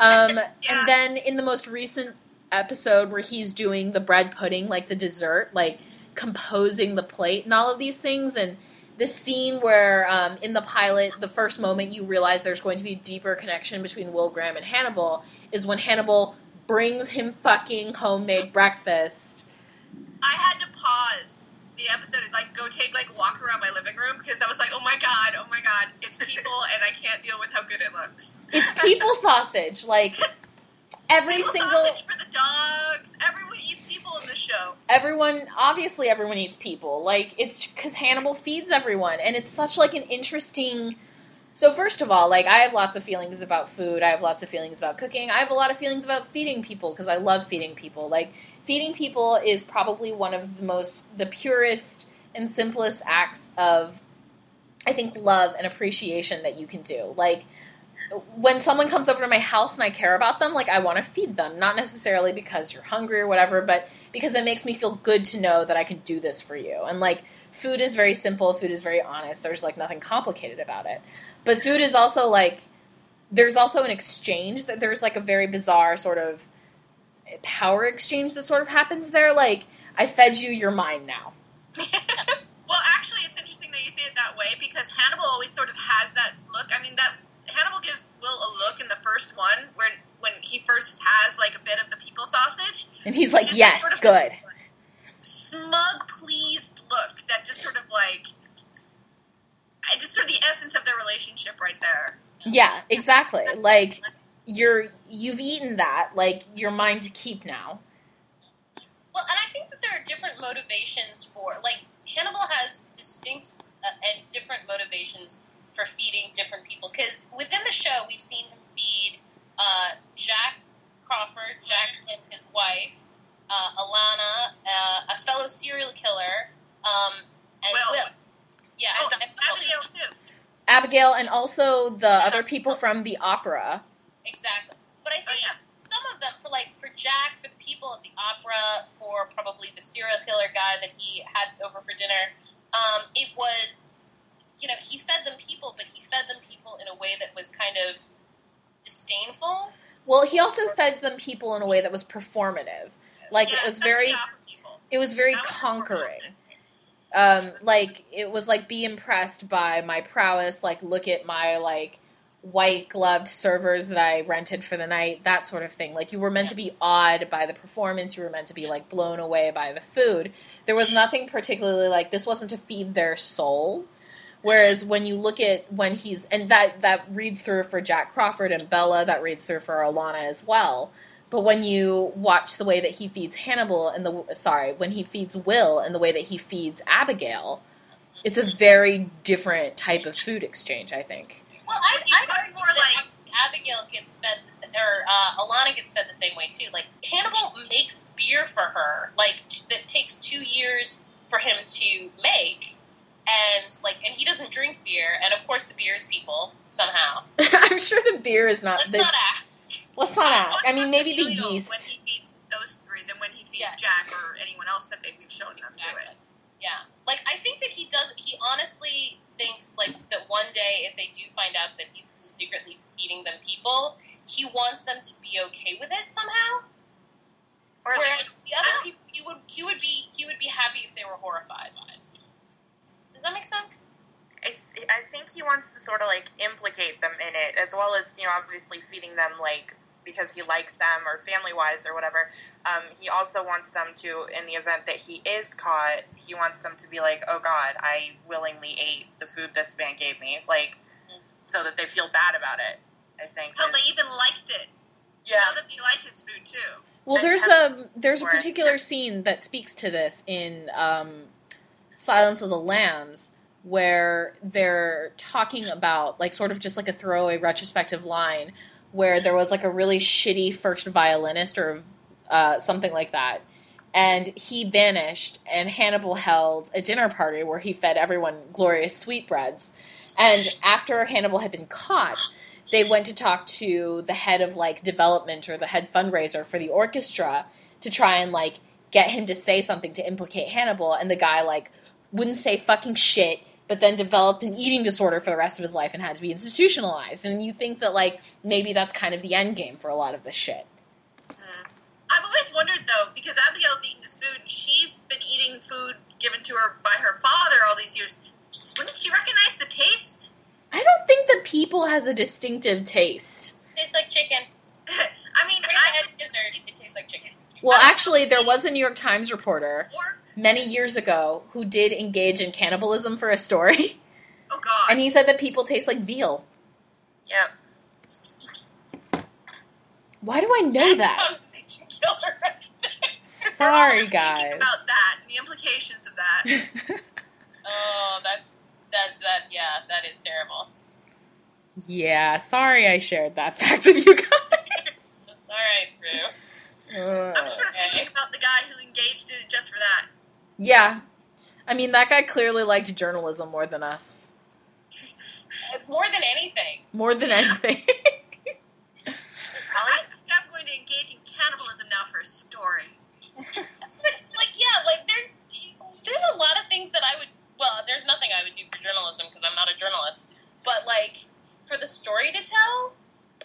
Um, *laughs* Yeah. And then in the most recent episode where he's doing the bread pudding, like the dessert, like composing the plate and all of these things, and this scene where um, in the pilot, the first moment you realize there's going to be a deeper connection between Will Graham and Hannibal is when Hannibal brings him fucking homemade breakfast. I had to pause the episode and like go take like walk around my living room because I was like, oh my god, oh my god, it's people and I can't deal with how good it looks. It's people *laughs* sausage, like every People single for the dogs. Everyone eats people in the show. everyone obviously everyone eats people. Like it's because hannibal feeds everyone and it's such like an interesting so first of all like i have lots of feelings about food. I have lots of feelings about cooking. I have a lot of feelings about feeding people because i love feeding people. Like feeding people is probably one of the most the purest and simplest acts of i think love and appreciation that you can do. Like when someone comes over to my house and I care about them, like I want to feed them, not necessarily because you're hungry or whatever, but because it makes me feel good to know that I can do this for you. And like food is very simple, food is very honest. There's like nothing complicated about it. But food is also like there's also an exchange that there's like a very bizarre sort of power exchange that sort of happens there like I fed you, you're mine now. *laughs* *laughs* Well, actually, it's interesting that you say it that way because Hannibal always sort of has that look. I mean, that Hannibal gives Will a look in the first one when when he first has like a bit of the people sausage. And he's like, "Yes, sort of good." Smug, pleased look that just sort of like, I just sort of the essence of their relationship right there. Yeah, exactly. Like you're you've eaten that, like you're mine to keep now. Well, and I think that there are different motivations for like Hannibal has distinct uh, and different motivations for feeding different people. Because within the show, we've seen him feed uh, Jack Crawford, Jack and his wife, uh, Alana, uh, a fellow serial killer, um, and Will. Will. Yeah, oh, and, Abigail too. Abigail, and also the yeah. other people from the opera. Exactly, but I oh, think. Oh, yeah. Some of them, for like for Jack, for the people at the opera, for probably the serial killer guy that he had over for dinner, um, it was you know, he fed them people, but he fed them people in a way that was kind of disdainful. Well, he also fed them people in a way that was performative. Like Yeah, it was very the opera people. it was very was conquering. Um like it was like be impressed by my prowess, like look at my like white gloved servers that I rented for the night, that sort of thing. Like you were meant to be awed by the performance, you were meant to be like blown away by the food. There was nothing particularly like this wasn't to feed their soul. Whereas when you look at when he's and that that reads through for Jack Crawford and Bella, that reads through for Alana as well. But when you watch the way that he feeds Hannibal and the sorry, when he feeds Will and the way that he feeds Abigail, it's a very different type of food exchange. I think. Well, I, I much more like- Abigail gets fed, the, or uh, Alana gets fed the same way too. Like Hannibal makes beer for her, like that takes two years for him to make, and like, and he doesn't drink beer, and of course the beer is people somehow. *laughs* I'm sure the beer is not. Let's The, not ask. let's not ask. I mean, maybe the familial When he feeds those three than when he feeds Yes. Jack or anyone else that they, we've shown them do it. Yeah, like I think that he does. He honestly thinks like that one day if they do find out that he's been secretly feeding them people, he wants them to be okay with it somehow. Or at Whereas least, the other people, he would he would be he would be happy if they were horrified by it. Does that make sense? I, th- I think he wants to sort of like implicate them in it, as well as you know, obviously feeding them like because he likes them or family wise or whatever. Um, he also wants them to, in the event that he is caught, he wants them to be like, "Oh God, I willingly ate the food this man gave me," like so that they feel bad about it. I think. Hell, they even liked it. Yeah. know that they like his food too. Well, and there's a there's a for it. particular scene that speaks to this in um, Silence of the Lambs, where they're talking about like sort of just like a throwaway retrospective line, where there was like a really shitty first violinist or uh, something like that, and he vanished, and Hannibal held a dinner party where he fed everyone glorious sweetbreads, and after Hannibal had been caught they went to talk to the head of like development or the head fundraiser for the orchestra to try and like get him to say something to implicate Hannibal. And the guy like wouldn't say fucking shit but then developed an eating disorder for the rest of his life and had to be institutionalized and you think that like maybe that's kind of the end game for a lot of this shit uh, I've always wondered though, because Abigail's eating his food and she's been eating food given to her by her father all these years. Wouldn't she recognize the taste? I don't think the people has a distinctive taste Tastes like chicken. *laughs* I mean, Every I head gizzard, it tastes like chicken. well actually there was a New York Times reporter pork. Many years ago who did engage in cannibalism for a story *laughs* Oh God. and he said that people taste like veal Yep. Why do I know that? *laughs* Conversation killer. We're all Sorry, just guys. about that and the implications of that. *laughs* oh, that's that that yeah, that is terrible. yeah, sorry I shared that fact with you guys. All right, Rue. Ugh. I'm sort of Okay. thinking about the guy who engaged in it just for that. Yeah. I mean, that guy clearly liked journalism more than us. More than anything. More than anything. I think I'm going to engage in cannibalism now for a story. *laughs* There's, like yeah, like there's there's a lot of things that I would. Well, there's nothing I would do for journalism because I'm not a journalist. But like for the story to tell,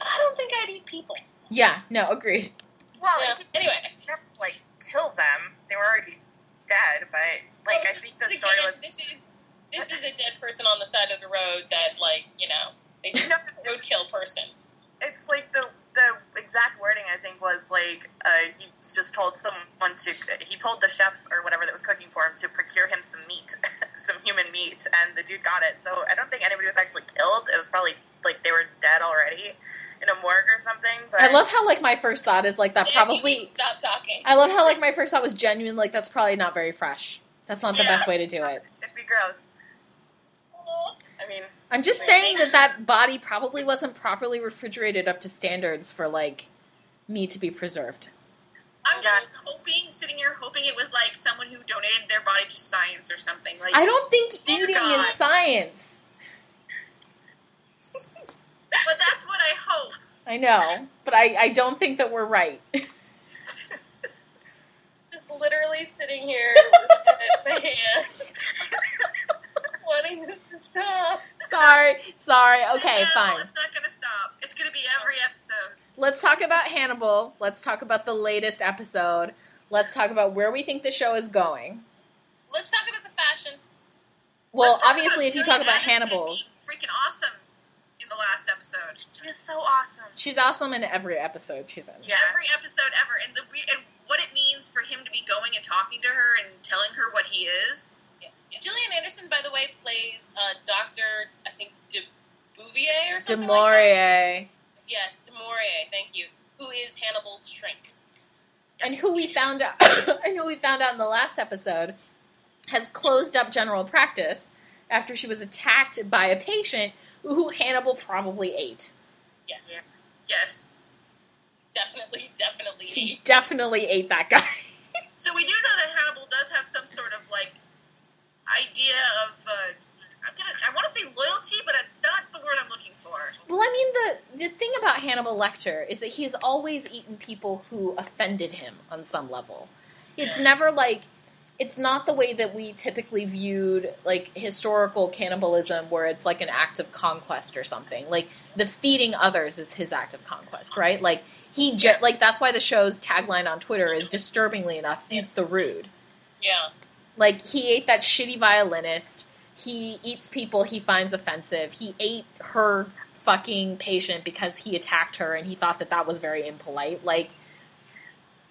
I don't think I'd eat people. yeah, no, agreed. Well, Yeah. Anyway, never like kill them. They were already dead, but like Oh, I think the story again, was. this is this is a dead person on the side of the road that like you know they just *laughs* No, roadkill person. it's like the the exact wording I think was like uh, he just told someone to he told the chef or whatever that was cooking for him to procure him some meat, *laughs* some human meat, and the dude got it. So I don't think anybody was actually killed. It was probably like they were dead already in a morgue or something. But I love how like my first thought is like that Sam, probably. stop talking. I love how like my first thought was genuine. Like that's probably not very fresh. That's not the Yeah. best way to do it. it'd be gross. I mean, I'm just saying that that body probably wasn't properly refrigerated up to standards for like meat to be preserved. I'm Yeah. just hoping, sitting here hoping it was like someone who donated their body to science or something. Like I don't think Dear eating God. is science. But that's what I hope. I know, but I, I don't think that we're right. *laughs* Just literally sitting here *laughs* with my hands, wanting this to stop. sorry, sorry. Okay, not- fine. It's not gonna stop. It's gonna be every episode. Let's talk about Hannibal. Let's talk about the latest episode. Let's talk about where we think the show is going. Let's talk about the fashion. Well, obviously, if you talk about Anderson Hannibal, freaking the last episode. She was so awesome. she's awesome in every episode she's in. Yeah. Every episode ever, and the and what it means for him to be going and talking to her and telling her what he is. Gillian Anderson, by the way, plays uh, Doctor I think De Bouvier or De something. Like that. Yes, De Maurier. Thank you. Who is Hannibal's shrink? and who we found out *coughs* and who we found out in the last episode has closed up general practice after she was attacked by a patient who Hannibal probably ate. Yes, Yes. definitely, definitely. He definitely ate that guy. *laughs* So we do know that Hannibal does have some sort of like idea of. Uh, I'm gonna. I want to say loyalty, but it's not the word I'm looking for. well, I mean the the thing about Hannibal Lecter is that he's always eaten people who offended him on some level. It's Yeah. never like it's not the way that we typically viewed like historical cannibalism where it's like an act of conquest or something. Like the feeding others is his act of conquest, right? Like he like that's why the show's tagline on Twitter is disturbingly enough, eat the rude. Yeah. Like he ate that shitty violinist. He eats people he finds offensive. He ate her fucking patient because he attacked her and he thought that that was very impolite. Like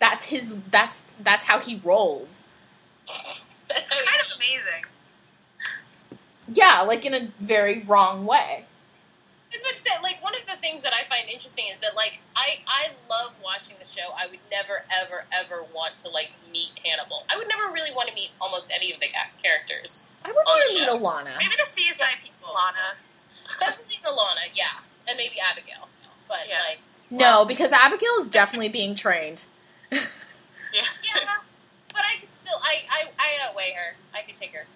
that's his that's that's how he rolls. That's kind he- of amazing. Yeah, like in a very wrong way. I was about to say, like, one of the things that I find interesting is that, like, I, I love watching the show. I would never, ever, ever want to, like, meet Hannibal. I would never really want to meet almost any of the characters. I would On want to meet show. Alana. Maybe the CSI people. Lana. Definitely Alana, yeah. And maybe Abigail. But, Yeah. like, No, because Abigail is definitely being trained. *laughs* Yeah. yeah. But I could still, I, I, I outweigh her. I could take her.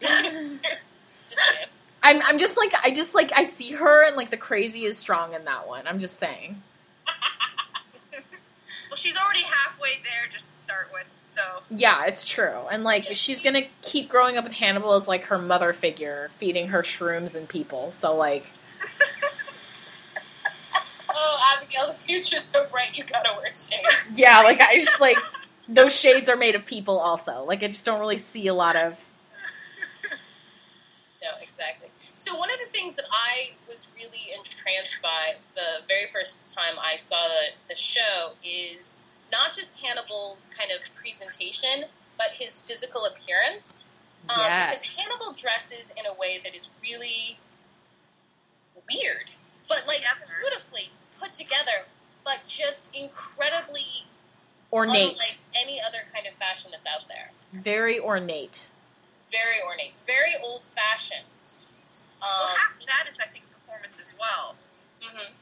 *laughs* Just. I'm I'm just like I just like I see her and like the crazy is strong in that one. I'm just saying. *laughs* Well, she's already halfway there just to start with. So Yeah, it's true. And like she's gonna keep growing up with Hannibal as like her mother figure, feeding her shrooms and people. So like *laughs* Oh, Abigail, the future's so bright, you gotta wear shades. yeah, like I just like those shades are made of people also. Like I just don't really see a lot of *laughs* No, exactly. So one of the things that I was really entranced by the very first time I saw the, the show is not just Hannibal's kind of presentation, but his physical appearance. Um, Because Hannibal dresses in a way that is really weird, but like beautifully put together, but just incredibly ornate. unlike any other kind of fashion that's out there. Very ornate. Very ornate, very old fashioned. well, Um, half of that is I think performance as well. mhm.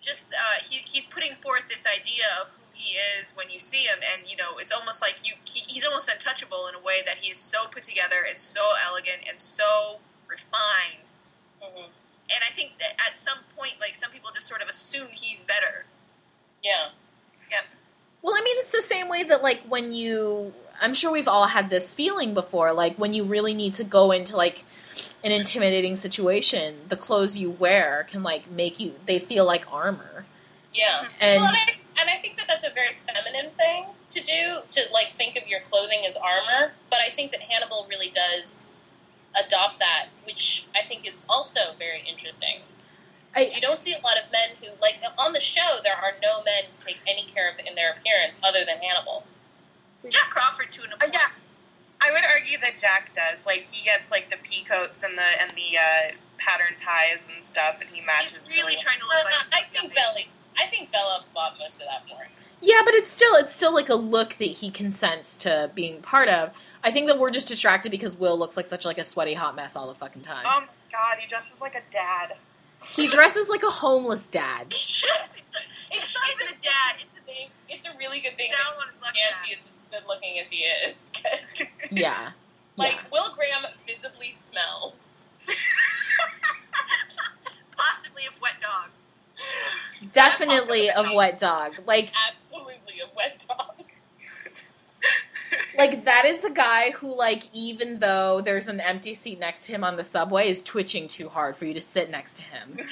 Just uh, he, he's putting forth this idea of who he is when you see him, and you know it's almost like you he, he's almost untouchable in a way that he is so put together and so elegant and so refined. Mhm. And I think that at some point, like some people just sort of assume he's better. Yeah. Yeah. Well, I mean, it's the same way that, like, when you. I'm sure we've all had this feeling before. Like, when you really need to go into, like, an intimidating situation, the clothes you wear can, like, make you. They feel like armor. Yeah. And. well, and I, and I think that that's a very feminine thing to do, to like think of your clothing as armor. But I think that Hannibal really does adopt that, which I think is also very interesting. I, you don't see a lot of men who, like, on the show, there are no men who take any care of in their appearance other than Hannibal. Jack Crawford to an Uh, yeah, I would argue that Jack does. Like he gets like the pea coats and the and the uh, pattern ties and stuff, and he matches. He's really well. trying to look Uh, like. I think Belly. I think Bella bought most of that for him. yeah, but it's still it's still like a look that he consents to being part of. I think that we're just distracted because Will looks like such like a sweaty hot mess all the fucking time. Oh my god, he dresses like a dad. He dresses like a homeless dad. *laughs* it's not even a dad. It's a thing. It's a really good thing Down that on his left Nancy hand. is as good looking as he is. 'cause, *laughs* Yeah. *laughs* like yeah. Will Graham visibly smells. possibly of wet dog. definitely a wet dog. Like Absolutely a wet dog. Like that is the guy who like even though there's an empty seat next to him on the subway is twitching too hard for you to sit next to him. *laughs*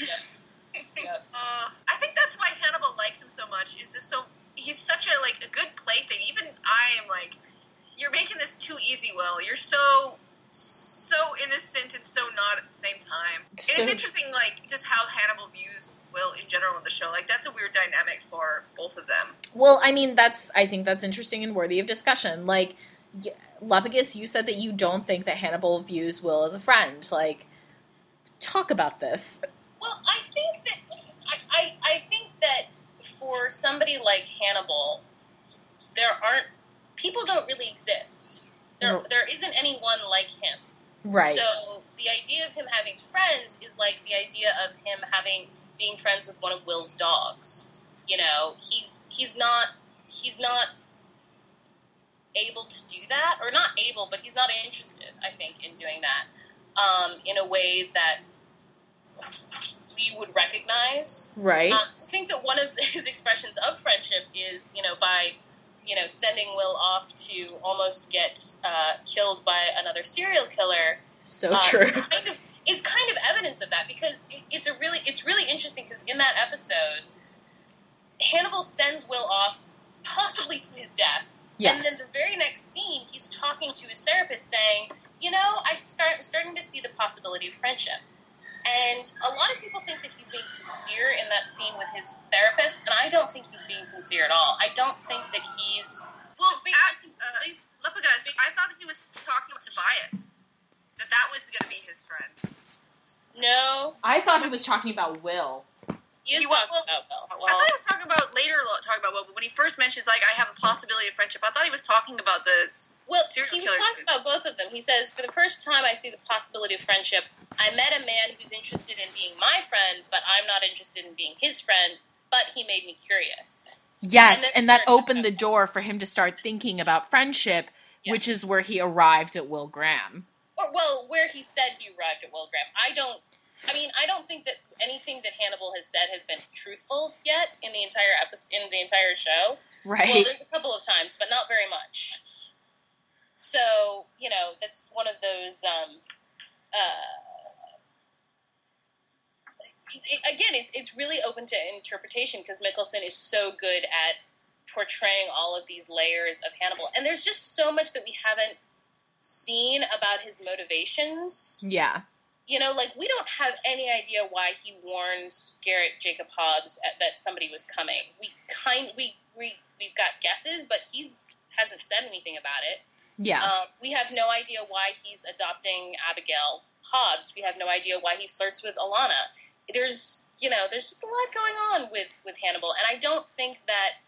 Yep. *laughs* Uh, I think that's why Hannibal likes him so much. Is just so he's such a like a good plaything. Even I am like, you're making this too easy, Will. You're so so innocent and so not at the same time. And So- it's interesting, like just how Hannibal views Will in general in the show. Like that's a weird dynamic for both of them. Well, I mean that's I think that's interesting and worthy of discussion. Like y- Lepicus, you said that you don't think that Hannibal views Will as a friend. Like talk about this. Well, I think that I, I, I think that for somebody like Hannibal, there aren't people don't really exist. There No. there isn't anyone like him. Right. So the idea of him having friends is like the idea of him having being friends with one of Will's dogs. You know, he's he's not he's not able to do that, or not able, but he's not interested. I think in doing that um, in a way that we would recognize. right. Um, to think that one of *laughs* his expressions of friendship is, you know, by, you know, sending Will off to almost get uh, killed by another serial killer. so uh, true. Is *laughs* kind, of, is kind of evidence of that because it, it's a really, it's really interesting because in that episode, Hannibal sends Will off, possibly to his death, and then the very next scene, he's talking to his therapist, saying, "You know, I start I'm starting to see the possibility of friendship." And a lot of people think that he's being sincere in that scene with his therapist, and I don't think he's being sincere at all. I don't think that he's Well, Wait, at, uh, please. Lepagus, I thought he was talking to Tobias. That that was going to be his friend. no. I thought he was talking about Will. He is You wa- talking well, about Will. I thought he was talking about later. Talking about well, but when he first mentions like I have a possibility of friendship, I thought he was talking about the. Well, serial he was killer talking dude. about both of them. He says, "For the first time, I see the possibility of friendship. I met a man who's interested in being my friend, but I'm not interested in being his friend. But he made me curious." Yes, And and that opened the door for him to start thinking about friendship, Yeah. which is where he arrived at Will Graham. Or well, where he said he arrived at Will Graham. I don't. I mean, I don't think that anything that Hannibal has said has been truthful yet in the entire episode, in the entire show. Right. Well, there's a couple of times, but not very much. So you know, that's one of those. Um, uh, again, it's it's really open to interpretation because Mikkelsen is so good at portraying all of these layers of Hannibal, and there's just so much that we haven't seen about his motivations. yeah. You know, like we don't have any idea why he warned Garrett Jacob Hobbs at, that somebody was coming. We kind we we we've got guesses, but he's hasn't said anything about it. Yeah. Um, we have no idea why he's adopting Abigail Hobbs. We have no idea why he flirts with Alana. There's you know there's just a lot going on with with Hannibal, and I don't think that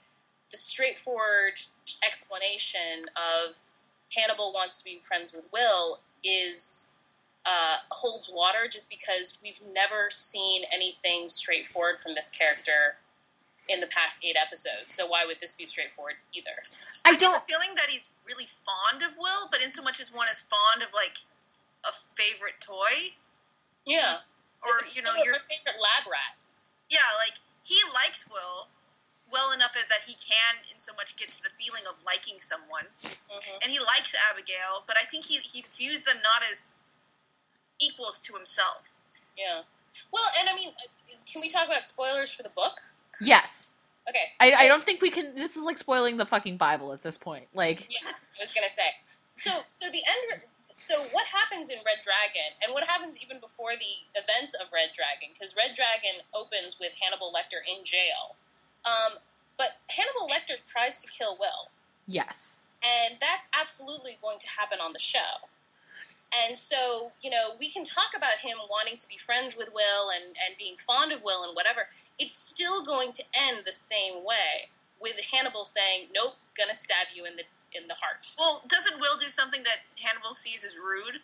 the straightforward explanation of Hannibal wants to be friends with Will is uh, holds water just because we've never seen anything straightforward from this character in the past eight episodes. So why would this be straightforward either? I don't. the feeling that he's really fond of Will, but in so much as one is fond of like a favorite toy, Yeah, or you know, Your your favorite lab rat. yeah, like he likes Will well enough as that he can, in so much, get to the feeling of liking someone, hmm and he likes Abigail, but I think he he views them not as equals to himself. Yeah. Well, and I mean, uh, can we talk about spoilers for the book? Yes. Okay. I, I don't think we can. This is like spoiling the fucking Bible at this point. Like, Yeah, I was gonna say. So, so the end. So, what happens in Red Dragon, and what happens even before the events of Red Dragon? Because Red Dragon opens with Hannibal Lecter in jail, um, but Hannibal Lecter tries to kill Will, yes. and that's absolutely going to happen on the show. And so, you know, we can talk about him wanting to be friends with Will and, and being fond of Will and whatever. It's still going to end the same way with Hannibal saying, "Nope, gonna stab you in the in the heart." Well, doesn't Will do something that Hannibal sees as rude?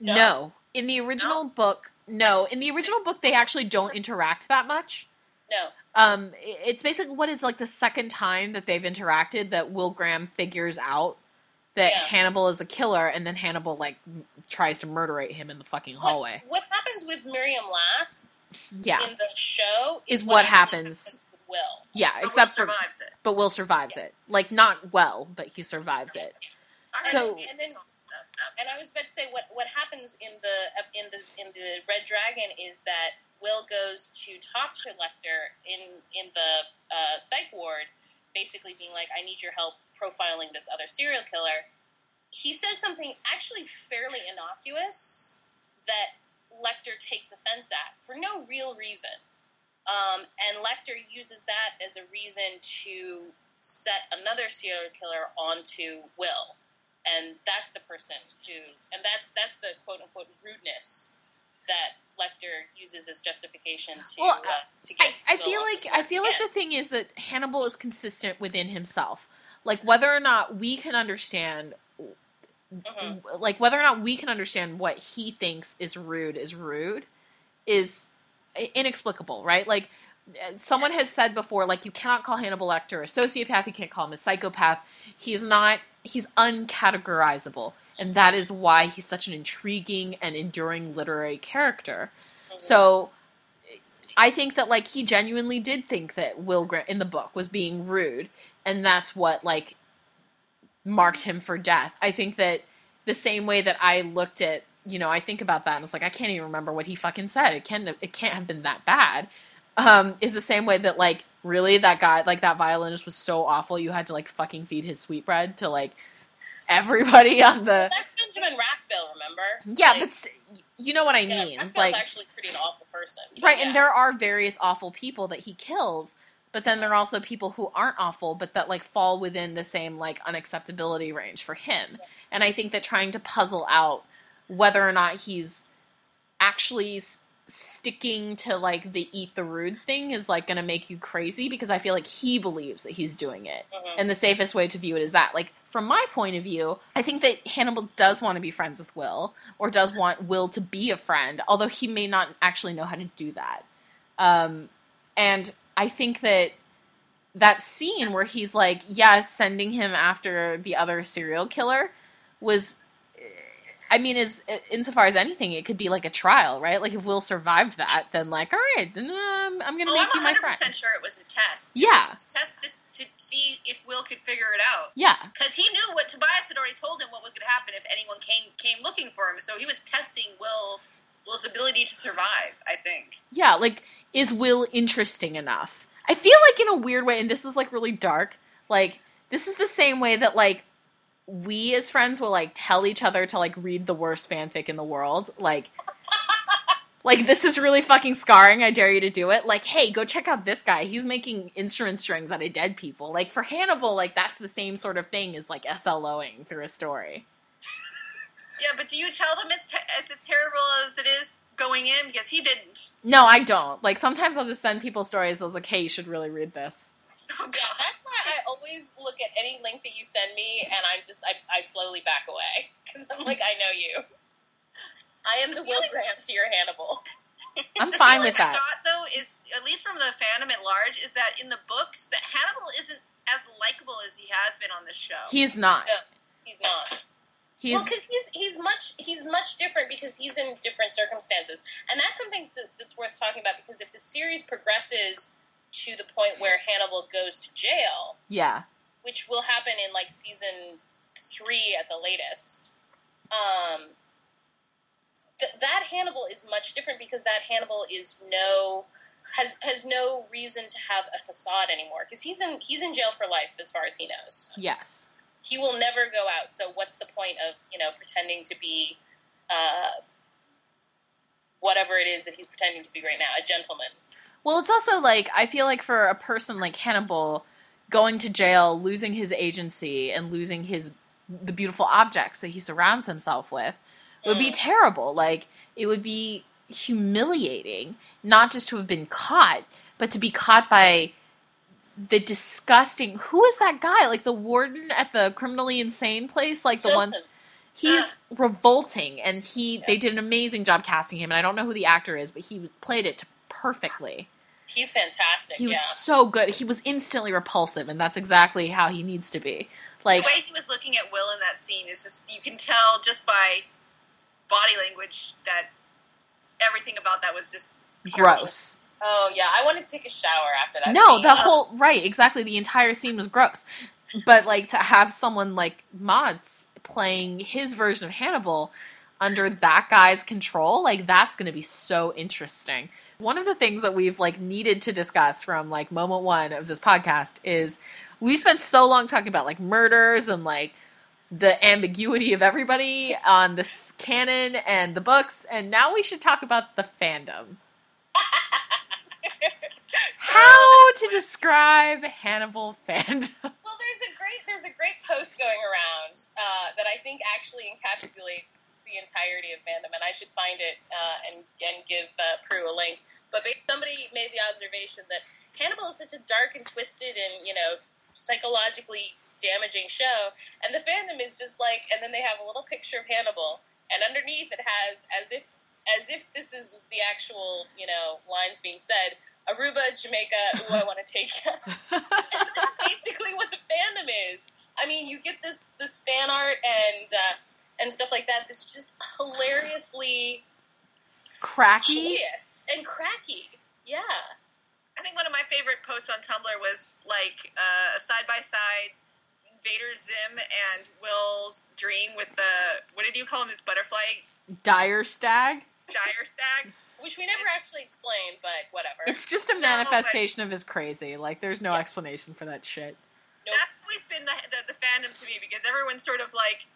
No. No. In the original book, no. In the original book, they actually don't interact that much. No, Um, it's basically what is like the second time that they've interacted that Will Graham figures out that Yeah. Hannibal is the killer, and then Hannibal like m- tries to murderate him in the fucking hallway. What, what happens with Miriam Lass Yeah, in the show Is what actually happens. with Will. Yeah, But Will except for it. but Will survives it. Like not well, but he survives it. I So- understand And then- stuff, stuff. And I was about to say what what happens in the in the in the Red Dragon is that Will goes to talk to Lecter in in the uh, psych ward, basically being like, "I need your help profiling this other serial killer." He says something actually fairly innocuous that Lecter takes offense at for no real reason, um, and Lecter uses that as a reason to set another serial killer onto Will and that's the person who and that's that's the quote unquote rudeness that Lecter uses as justification to Well, uh, to I, get. I Will feel like I feel like the thing is that Hannibal is consistent within himself. Like whether or not we can understand Mhm. like whether or not we can understand what he thinks is rude is rude is inexplicable, right? Like someone has said before, like you cannot call Hannibal Lecter a sociopath, you can't call him a psychopath. He's not he's uncategorizable. And that is why he's such an intriguing and enduring literary character. Mhm. So I think that like he genuinely did think that Will Graham in the book was being rude, and that's what like marked him for death. I think that the same way that I looked at you know I think about that and it's like I can't even remember what he fucking said. It can't it can't have been that bad. Um, is the same way that like really that guy like that violinist was so awful you had to like fucking feed his sweetbread to like everybody *laughs* on the that's Benjamin Raspail, remember? yeah Like, but you know what I yeah, mean Raspail's like actually pretty an awful person. Right, yeah. and there are various awful people that he kills, but then there are also people who aren't awful, but that like fall within the same like unacceptability range for him. And I think that trying to puzzle out whether or not he's actually sticking to like the eat the rude thing is like going to make you crazy because I feel like he believes that he's doing it. Mhm. And the safest way to view it is that. Like, from my point of view, I think that Hannibal does want to be friends with Will, or does want Will to be a friend, although he may not actually know how to do that. Um, and I think that that scene where he's like, yeah, sending him after the other serial killer was. I mean, is insofar as anything, it could be like a trial, right? Like if Will survived that, then like, all right, then um, I'm gonna Oh, make you I'm my 100 friend. percent sure it was a test. It Yeah. a test just to see if Will could figure it out. Yeah, Because he knew what Tobias had already told him what was going to happen if anyone came came looking for him. So he was testing Will Will's ability to survive. I think. Yeah, like is Will interesting enough? I feel like in a weird way, and this is like really dark. Like this is the same way that like we as friends will like tell each other to like read the worst fanfic in the world. Like, *laughs* like this is really fucking scarring. I dare you to do it. Like, hey, go check out this guy. He's making instrument strings out of dead people. Like for Hannibal, like that's the same sort of thing as like SLOing through a story. Yeah, but do you tell them it's te- it's as terrible as it is going in? Because he didn't. No, I don't. Like sometimes I'll just send people stories. I was like, hey, you should really read this. *laughs* Oh, Yeah, that's why I always look at any link that you send me, and I'm just I, I slowly back away *laughs* because I'm like I know you. I am the Will Graham to your Hannibal. *laughs* I'm fine with that. I got though is at least from the fandom at large is that in the books that Hannibal isn't as likable as he has been on this show. He's not. Yeah. He's not. He's well, because he's he's much he's much different because he's in different circumstances, and that's something that's worth talking about. Because if the series progresses to the point where Hannibal goes to jail, yeah. which will happen in like season three at the latest, um, th- that Hannibal is much different because that Hannibal is no has has no reason to have a facade anymore because he's in he's in jail for life as far as he knows Yes. He will never go out. So what's the point of you know pretending to be uh, whatever it is that he's pretending to be right now, a gentleman? Well, it's also like I feel like for a person like Hannibal going to jail, losing his agency and losing his the beautiful objects that he surrounds himself with would be Mm. terrible. Like it would be humiliating not just to have been caught, but to be caught by the disgusting who is that guy? Like the warden at the criminally insane place, like the one he's revolting and he they did an amazing job casting him and I don't know who the actor is, but he played it perfectly. He's fantastic. He was yeah. so good. He was instantly repulsive, and that's exactly how he needs to be. Like, the way he was looking at Will in that scene is just you can tell just by body language that everything about that was just terrible. gross. Oh yeah, I wanted to take a shower after that. No, scene. the whole right, exactly. The entire scene was gross. But like to have someone like Mads playing his version of Hannibal under that guy's control, like that's going to be so interesting. One of the things that we've like needed to discuss from like moment 1 of this podcast is we spent so long talking about like murders and like the ambiguity of everybody on this canon and the books and now we should talk about the fandom. *laughs* How to describe Hannibal fandom? Well, there's a great there's a great post going around uh, that I think actually encapsulates the entirety of fandom, and I should find it uh, and and give uh, Prue a link. But somebody made the observation that Hannibal is such a dark and twisted and you know psychologically damaging show, and the fandom is just like, and then they have a little picture of Hannibal, and underneath it has as if as if this is the actual you know lines being said. Aruba, Jamaica, ooh, I want to take you. And that's basically what the fandom is. I mean, you get this this fan art and uh, and stuff like that. That's just hilariously Cracky? joyous and cracky. Yeah. I think one of my favorite posts on Tumblr was like uh, a side by side Vader Zim and Will's dream with the what did you call him? His butterfly Dire stag? dire stag. *laughs* Which we never actually explained, but whatever. It's just a No, manifestation of his crazy. Like, there's no Yes. explanation for that shit. Nope. That's always been the, the the fandom to me because everyone's sort of like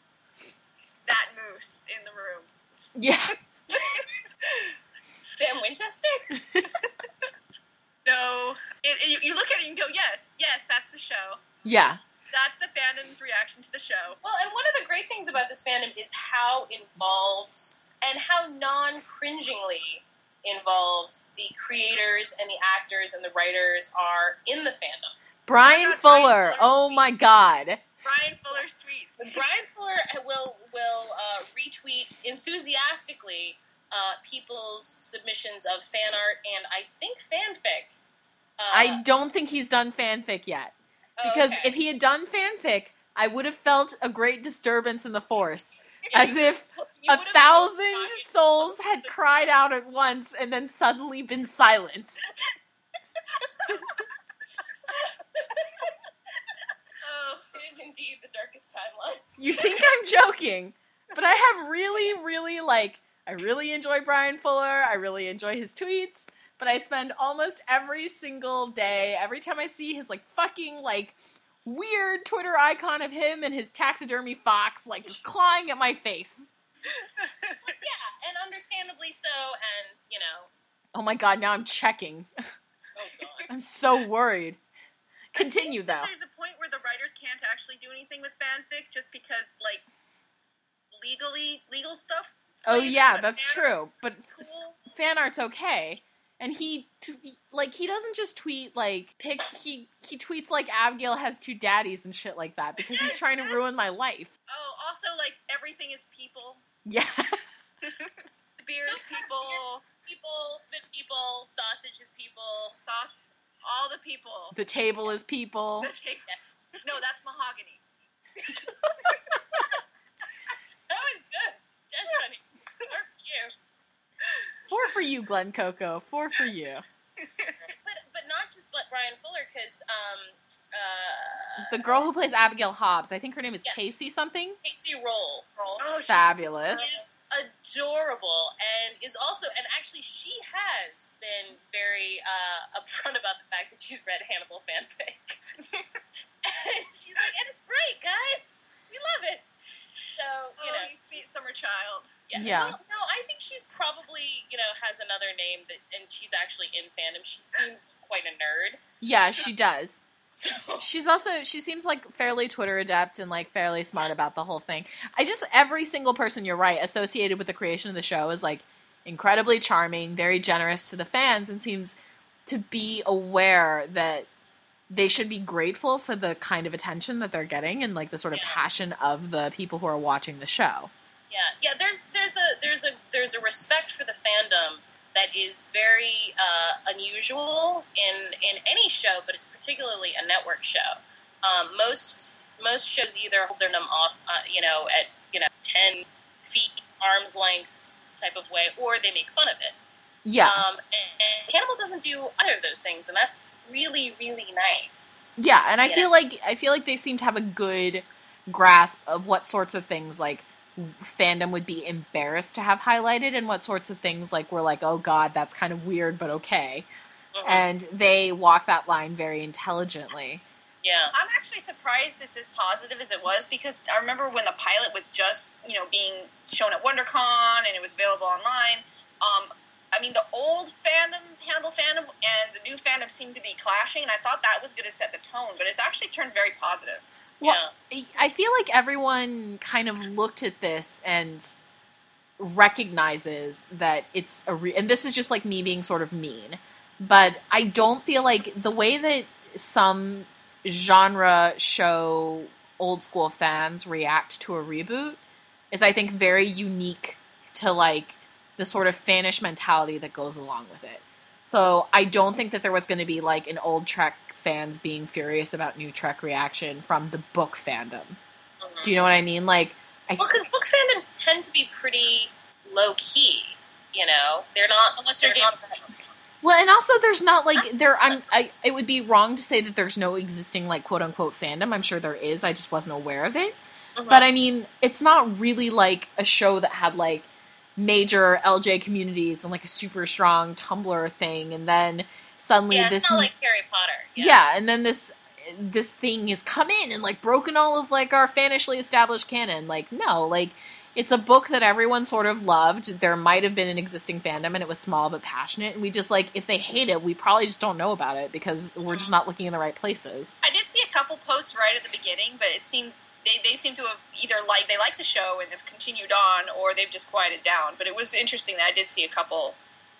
that moose in the room. Yeah. *laughs* Sam Winchester? *laughs* No, it, it- you, you look at it and go, yes, yes, that's the show. Yeah. That's the fandom's reaction to the show. Well, and one of the great things about this fandom is how involved and how non cringingly involved the creators and the actors and the writers are in the fandom. Bryan God, Bryan Fuller. Fuller's Oh my god. Bryan Fuller's tweets. Bryan Fuller will will uh, retweet enthusiastically uh, people's submissions of fan art and I think fanfic. Uh, I don't think he's done fanfic yet. oh, Because okay. if he had done fanfic, I would have felt a great disturbance in the force. *laughs* As if You a thousand souls had cried out at once and then suddenly been silenced. *laughs* Oh, It is indeed the darkest timeline. You think I'm joking, but I have really, *laughs* really like I really enjoy Bryan Fuller. I really enjoy his tweets, but I spend almost every single day, every time I see his like fucking like weird Twitter icon of him and his taxidermy fox like just clawing at my face. *laughs* Yeah, and understandably so, and you know, Oh my god, now I'm checking. *laughs* oh god. I'm so worried. Continue though. There's a point where the writers can't actually do anything with fanfic just because, like, legally, legal stuff. Oh yeah, that's true. But cool. fan art's okay. And he t- like he doesn't just tweet like pic he he tweets like Abigail has two daddies and shit like that because he's trying to ruin my life. Oh, also, like, everything is people. Yeah. *laughs* The beer is So- people. People, fit people, sausage is people. Sauce. All the people. the table is people. The take- *laughs* Yes. no, that's mahogany. *laughs* That was good. Just funny. Or you. Four for you, Glenn Coco. Four for you. But but not just but Bryan Fuller because um uh The girl who plays Abigail Hobbs, I think her name is Yeah. Kacey something. Kacey Rohl Rohl Oh, she's Fabulous. is adorable and is also and actually she has been very uh, upfront about the fact that she's read Hannibal fanfic. *laughs* and she's like, and it's great, guys. We love it. So you Oh, know, you sweet summer child. yeah. Yeah. Well, no, I think she's probably you know has another name that, and she's actually in fandom. She seems quite a nerd. Yeah, she *laughs* does. So She's also she seems like fairly Twitter adept and like fairly smart about the whole thing. I just every single person you're right associated with the creation of the show is like incredibly charming, very generous to the fans, and seems to be aware that they should be grateful for the kind of attention that they're getting and like the sort of Yeah. passion of the people who are watching the show. Yeah, yeah. There's there's a there's a there's a respect for the fandom that is very uh, unusual in in any show, but it's particularly a network show. Um, most most shows either hold their them off, uh, you know, at you know ten feet arm's length type of way, or they make fun of it. Yeah. Um, and, and Hannibal doesn't do either of those things, and that's really, really nice. Yeah, and I feel like I feel like they seem to have a good grasp of what sorts of things like fandom would be embarrassed to have highlighted and what sorts of things like we're like, "Oh god, that's kind of weird but okay." Mhm. And they walk that line very intelligently. yeah. I'm actually surprised it's as positive as it was because I remember when the pilot was just, you know, being shown at WonderCon and it was available online. Um, I mean, the old fandom, Hannibal fandom, and the new fandom seemed to be clashing, and I thought that was going to set the tone, but it's actually turned very positive. Well, yeah. I feel like everyone kind of looked at this and recognizes that it's a re- and this is just like me being sort of mean, but I don't feel like the way that some genre show old school fans react to a reboot is I think very unique to like the sort of fanish mentality that goes along with it. So I don't think that there was going to be like an old Trek fans being furious about new Trek reaction from the book fandom. Mhm. Do you know what I mean? Like, I Well, because book fandoms tend to be pretty low key. You know, they're not Unless they're not. Game of Thrones. well, and also there's not like there. I'm. I. It would be wrong to say that there's no existing like quote unquote fandom. I'm sure there is. I just wasn't aware of it. Mhm. But I mean, it's not really like a show that had like major LJ communities and like a super strong Tumblr thing, and then suddenly yeah, this not like Harry Potter. yeah. Yeah. and then this this thing has come in and like broken all of like our fanishly established canon like no like it's a book that everyone sort of loved there might have been an existing fandom and it was small but passionate and we just like if they hate it we probably just don't know about it because we're just mm-hmm. not looking in the right places I did see a couple posts right at the beginning, but it seemed they, they seem to have either like they like the show and have continued on, or they've just quieted down. But it was interesting that I did see a couple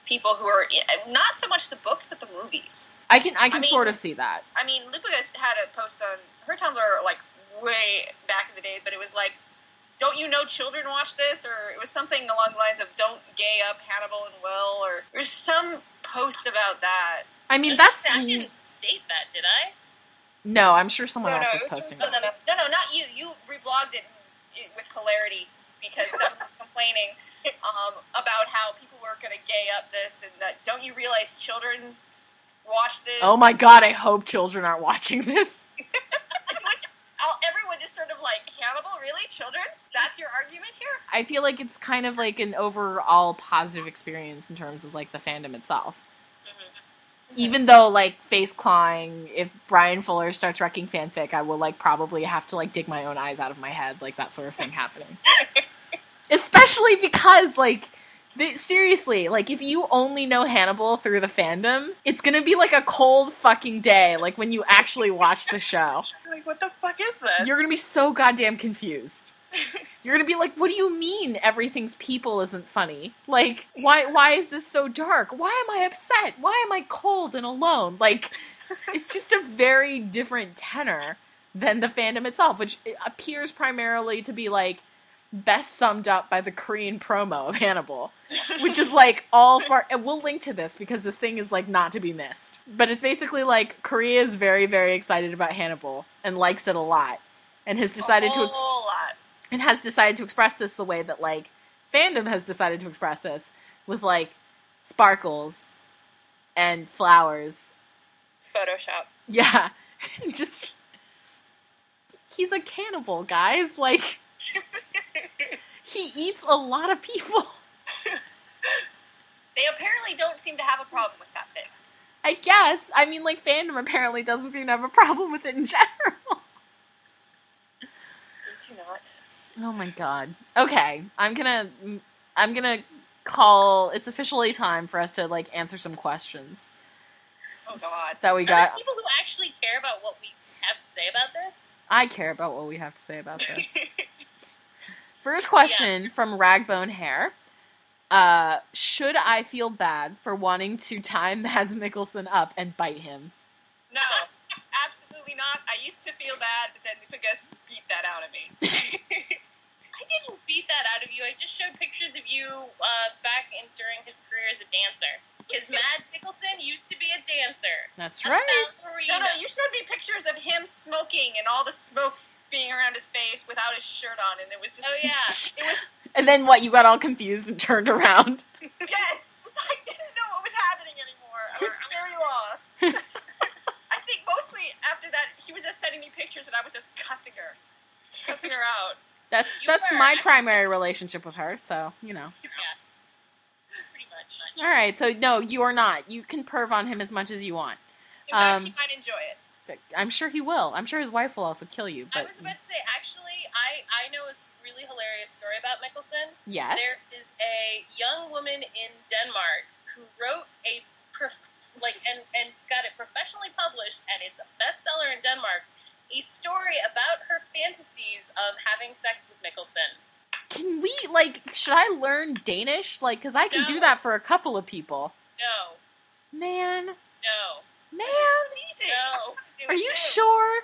people who are not so much the books but the movies. i can i can I mean- sort of see that I mean, Lupiga had a post on her Tumblr like way back in the day, but it was like, "Don't you know children watch this?" Or it was something along the lines of "Don't gay up Hannibal and Will," or there's some post about that. i mean that's I didn't state that, did I? no i'm sure someone No, no, else it was was posting from it No, no, no, not you. You reblogged it, it with hilarity because someone was *laughs* complaining *laughs* um, about how people were going to gay up this, and that don't you realize children watch this? oh my god i hope children aren't watching this *laughs* Which, everyone is sort of like Hannibal. Really, children? That's your argument here? I feel like it's kind of like an overall positive experience in terms of like the fandom itself. Mm-hmm. Even though like face clawing, if Bryan Fuller starts wrecking fanfic, I will like probably have to like dig my own eyes out of my head, like that sort of thing happening. *laughs* Especially because like they, seriously, like if you only know Hannibal through the fandom, it's gonna be like a cold fucking day. Like when you actually watch the show, *laughs* Like, what the fuck is this? you're gonna be so goddamn confused. *laughs* You're gonna be like, "What do you mean everything's people isn't funny? Like, why why is this so dark? Why am I upset? Why am I cold and alone? Like, it's just a very different tenor than the fandom itself, which appears primarily to be like best summed up by the Korean promo of Hannibal, *laughs* which is like all far. And we'll link to this because this thing is like not to be missed. But it's basically like Korea is very very excited about Hannibal and likes it a lot, and has decided to. a Ex- whole lot. and has decided to express this the way that like fandom has decided to express this with like sparkles and flowers. Photoshop. Yeah, *laughs* just he's a cannibal, guys. Like he eats a lot of people. *laughs* They apparently don't seem to have a problem with that thing. I guess. I mean, like fandom apparently doesn't seem to have a problem with it in *laughs* general. They do not. Oh my god. Okay, I'm gonna I'm gonna call. It's officially time for us to like answer some questions Oh God. that we Are there got. people who actually care about what we have to say about this? I care about what we have to say about this. *laughs* First question from Ragbone Hair. Uh, should I feel bad for wanting to tie *laughs* Mads Mikkelsen up and bite him? No, absolutely not. I used to feel bad, but then Lupiga beat that out of me. *laughs* *laughs* I didn't beat that out of you. I just showed pictures of you uh, back in during his career as a dancer. Because Mads Mikkelsen used to be a dancer. That's right. No, no, you showed me pictures of him smoking and all the smoke being around his face without his shirt on, and it was just. Oh yeah, *laughs* *laughs* It was And then what? You got all confused and turned around. *laughs* yes. I didn't know what was happening anymore. I was very lost. I think mostly after that, she was just sending me pictures, and I was just cussing her, cussing her out. That's You that's were, my primary relationship with her. So you know. Yeah. Pretty much. All right. So no, you are not. You can perv on him as much as you want. In fact, Um, she might enjoy it. I'm sure he will. I'm sure his wife will also kill you. I was about to say, actually, I, I know a really hilarious story about Mikkelsen. yes. There is a young woman in Denmark who wrote a prof- like and, and got it professionally published, and it's a bestseller in Denmark. A story about her fantasies of having sex with Mikkelsen. Can we like? Should I learn Danish? Like, because I can do that for a couple of people. No, Man, no, man, no. *laughs* Are you too. sure?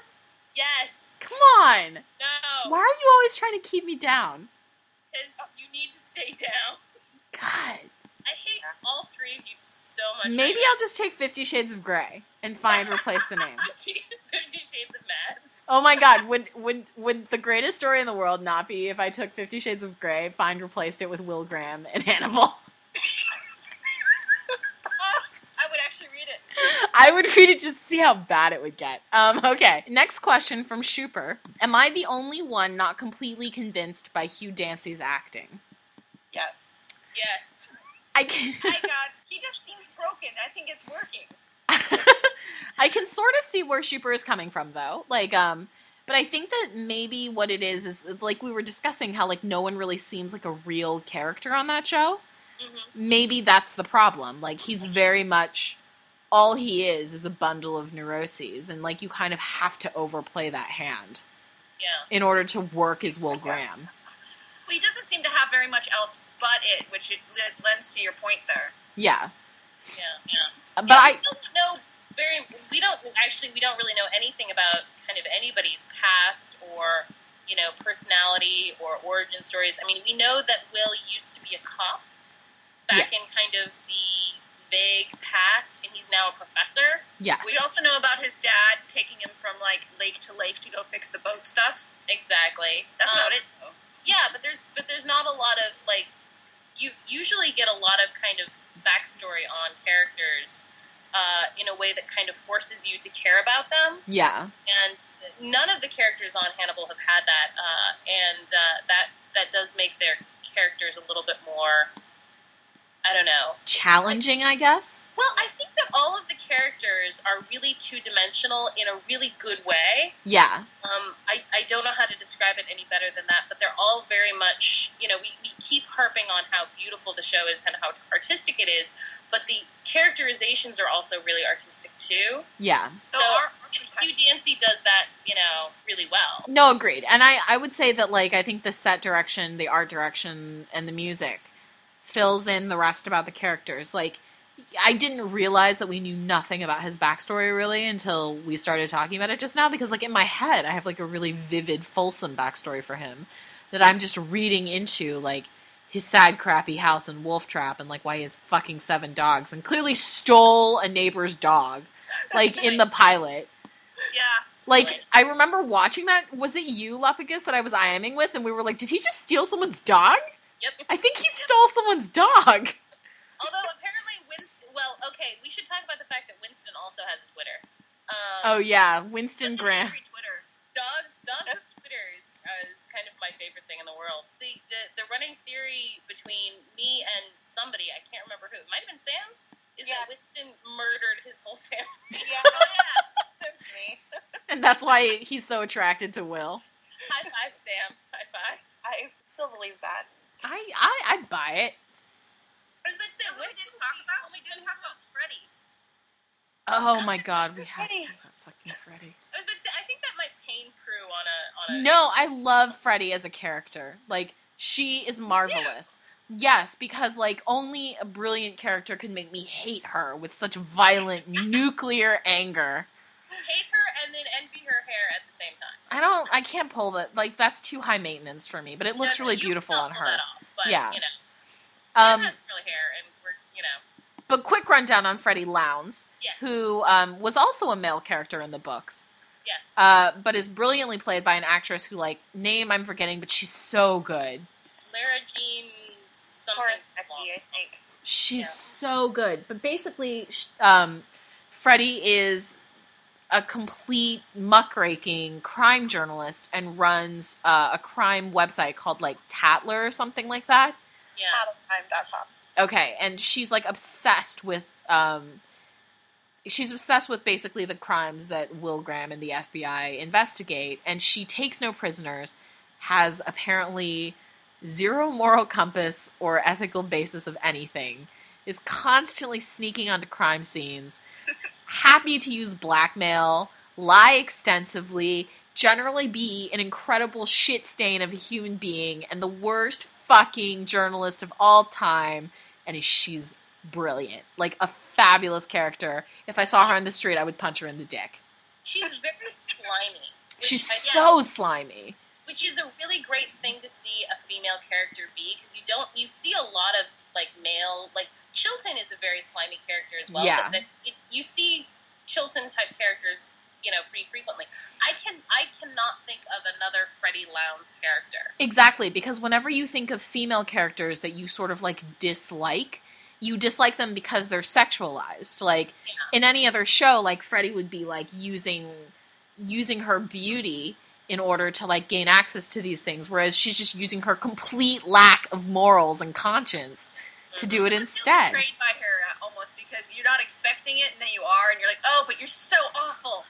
Yes. Come on. No. Why are you always trying to keep me down? Because you need to stay down. God. I hate all three of you so much. Maybe right I'll just take Fifty Shades of Grey and find replace the *laughs* names. Fifty Shades of Mads. Oh my God! Would would would the greatest story in the world not be if I took Fifty Shades of Grey, find replaced it with Will Graham and Hannibal? *laughs* I would read it. I would read it just to see how bad it would get. Um, okay, next question from Schuper. Am I the only one not completely convinced by Hugh Dancy's acting? Yes. Yes. I can, *laughs* My God, he just seems broken. I think it's working. *laughs* I can sort of see where Schuper is coming from, though. Like, um, but I think that maybe what it is is like we were discussing how like no one really seems like a real character on that show. hmm maybe that's the problem. Like he's very much all he is is a bundle of neuroses, and like you kind of have to overplay that hand Yeah. in order to work as Will Graham. Well, he doesn't seem to have very much else but it, which it le- lends to your point there. Yeah, Yeah. Yeah. Uh, but yeah, I still don't know very. We don't actually. We don't really know anything about kind of anybody's past or you know personality or origin stories. I mean, we know that Will used to be a cop back in kind of the vague past, and he's now a professor. yes, We also know about his dad taking him from like lake to lake to go fix the boat stuff. Exactly. That's Um, about it. Though. Yeah, but there's but there's not a lot of like you usually get a lot of kind of backstory on characters uh, in a way that kind of forces you to care about them. yeah, and none of the characters on Hannibal have had that, uh, and uh, that that does make their characters a little bit more. I don't know. challenging, I guess. Well, I think that all of the characters are really two dimensional in a really good way. Yeah, Um, I, I don't know how to describe it any better than that, but they're all very much, you know, we, we keep harping on how beautiful the show is and how artistic it is, but the characterizations are also really artistic too. yeah. So, So our- Hugh Dancy does that, you know, really well. No, agreed. And I, I would say that like I think the set direction, the art direction, and the music fills in the rest about the characters. Like I didn't realize that we knew nothing about his backstory really until we started talking about it just now because like in my head I have like a really vivid, fulsome backstory for him that I'm just reading into like his sad, crappy house and Wolf Trap and like why he has fucking seven dogs and clearly stole a neighbor's dog, like in the *laughs* pilot. yeah. Like I remember watching that. Was it you, Lapicus, that I was IMing with, and we were like, "Did he just steal someone's dog?" Yep. I think he stole someone's dog. Although apparently Winston, well, okay, we should talk about the fact that Winston also has a Twitter. Um, Oh yeah, Winston That's his Graham. Twitter. dogs, dogs with Twitter is, uh, is kind of my favorite thing in the world. The, the the running theory between me and somebody, I can't remember who, it might have been Sam, is Yeah. that Winston murdered his whole family. Yeah. *laughs* Oh yeah. That's me. And that's why he's so attracted to Will. High five, Sam. High five. I still believe that. I I I'd buy it. I was about to say, what we didn't talk about? We didn't talk about Freddie. Oh my *laughs* god, we have to Freddie. talk about fucking Freddie. I was about to say, I think that might pain Prue on a on a. No, I love Freddie as a character. Like she is marvelous. Yes, because like only a brilliant character could make me hate her with such violent *laughs* nuclear anger. Hate her and then envy her hair at the same time. I don't. I can't pull that. Like that's too high maintenance for me. But it looks No, really you beautiful cannot on pull her. That off, but, Yeah. You know, Sam Um, has curly hair, and we're you know. but quick rundown on Freddie Lounds, Yes. who um, was also a male character in the books, Yes. uh, but is brilliantly played by an actress who, like, name I'm forgetting, but she's so good. Lara Jean something. Horace I think. She's Yeah. so good. But basically, um, Freddie is a complete muckraking crime journalist and runs uh, a crime website called like Tatler or something like that. Yeah. TattleCrime.com. Okay, and she's like obsessed with um she's obsessed with basically the crimes that Will Graham and the FBI investigate and she takes no prisoners, has apparently zero moral compass or ethical basis of anything, is constantly sneaking onto crime scenes, *laughs* happy to use blackmail, lie extensively, generally be an incredible shit stain of a human being and the worst fucking journalist of all time and she's brilliant. Like a fabulous character. If I saw her on the street, I would punch her in the dick. She's very slimy. She's so slimy. which is a really great thing to see a female character be because you don't you see a lot of like male like Chilton is a very slimy character as well. Yeah. It, you see Chilton type characters, you know, pretty frequently. I can I cannot think of another Freddie Lounds character. Exactly, because whenever you think of female characters that you sort of like dislike, you dislike them because they're sexualized. Like Yeah. in any other show, like Freddie would be like using using her beauty in order to like gain access to these things, whereas she's just using her complete lack of morals and conscience to do it I feel instead. betrayed by her uh, almost because you're not expecting it, and then you are, and you're like, oh, but you're so awful.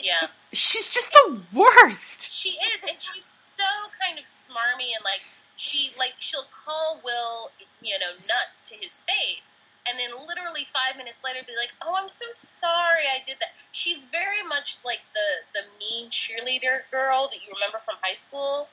Yeah. *laughs* She's just the worst. She is, and she's so kind of smarmy and like she like she'll call Will, you know, nuts to his face, and then literally five minutes later be like, "Oh, I'm so sorry, I did that." She's very much like the the mean cheerleader girl that you remember from high school,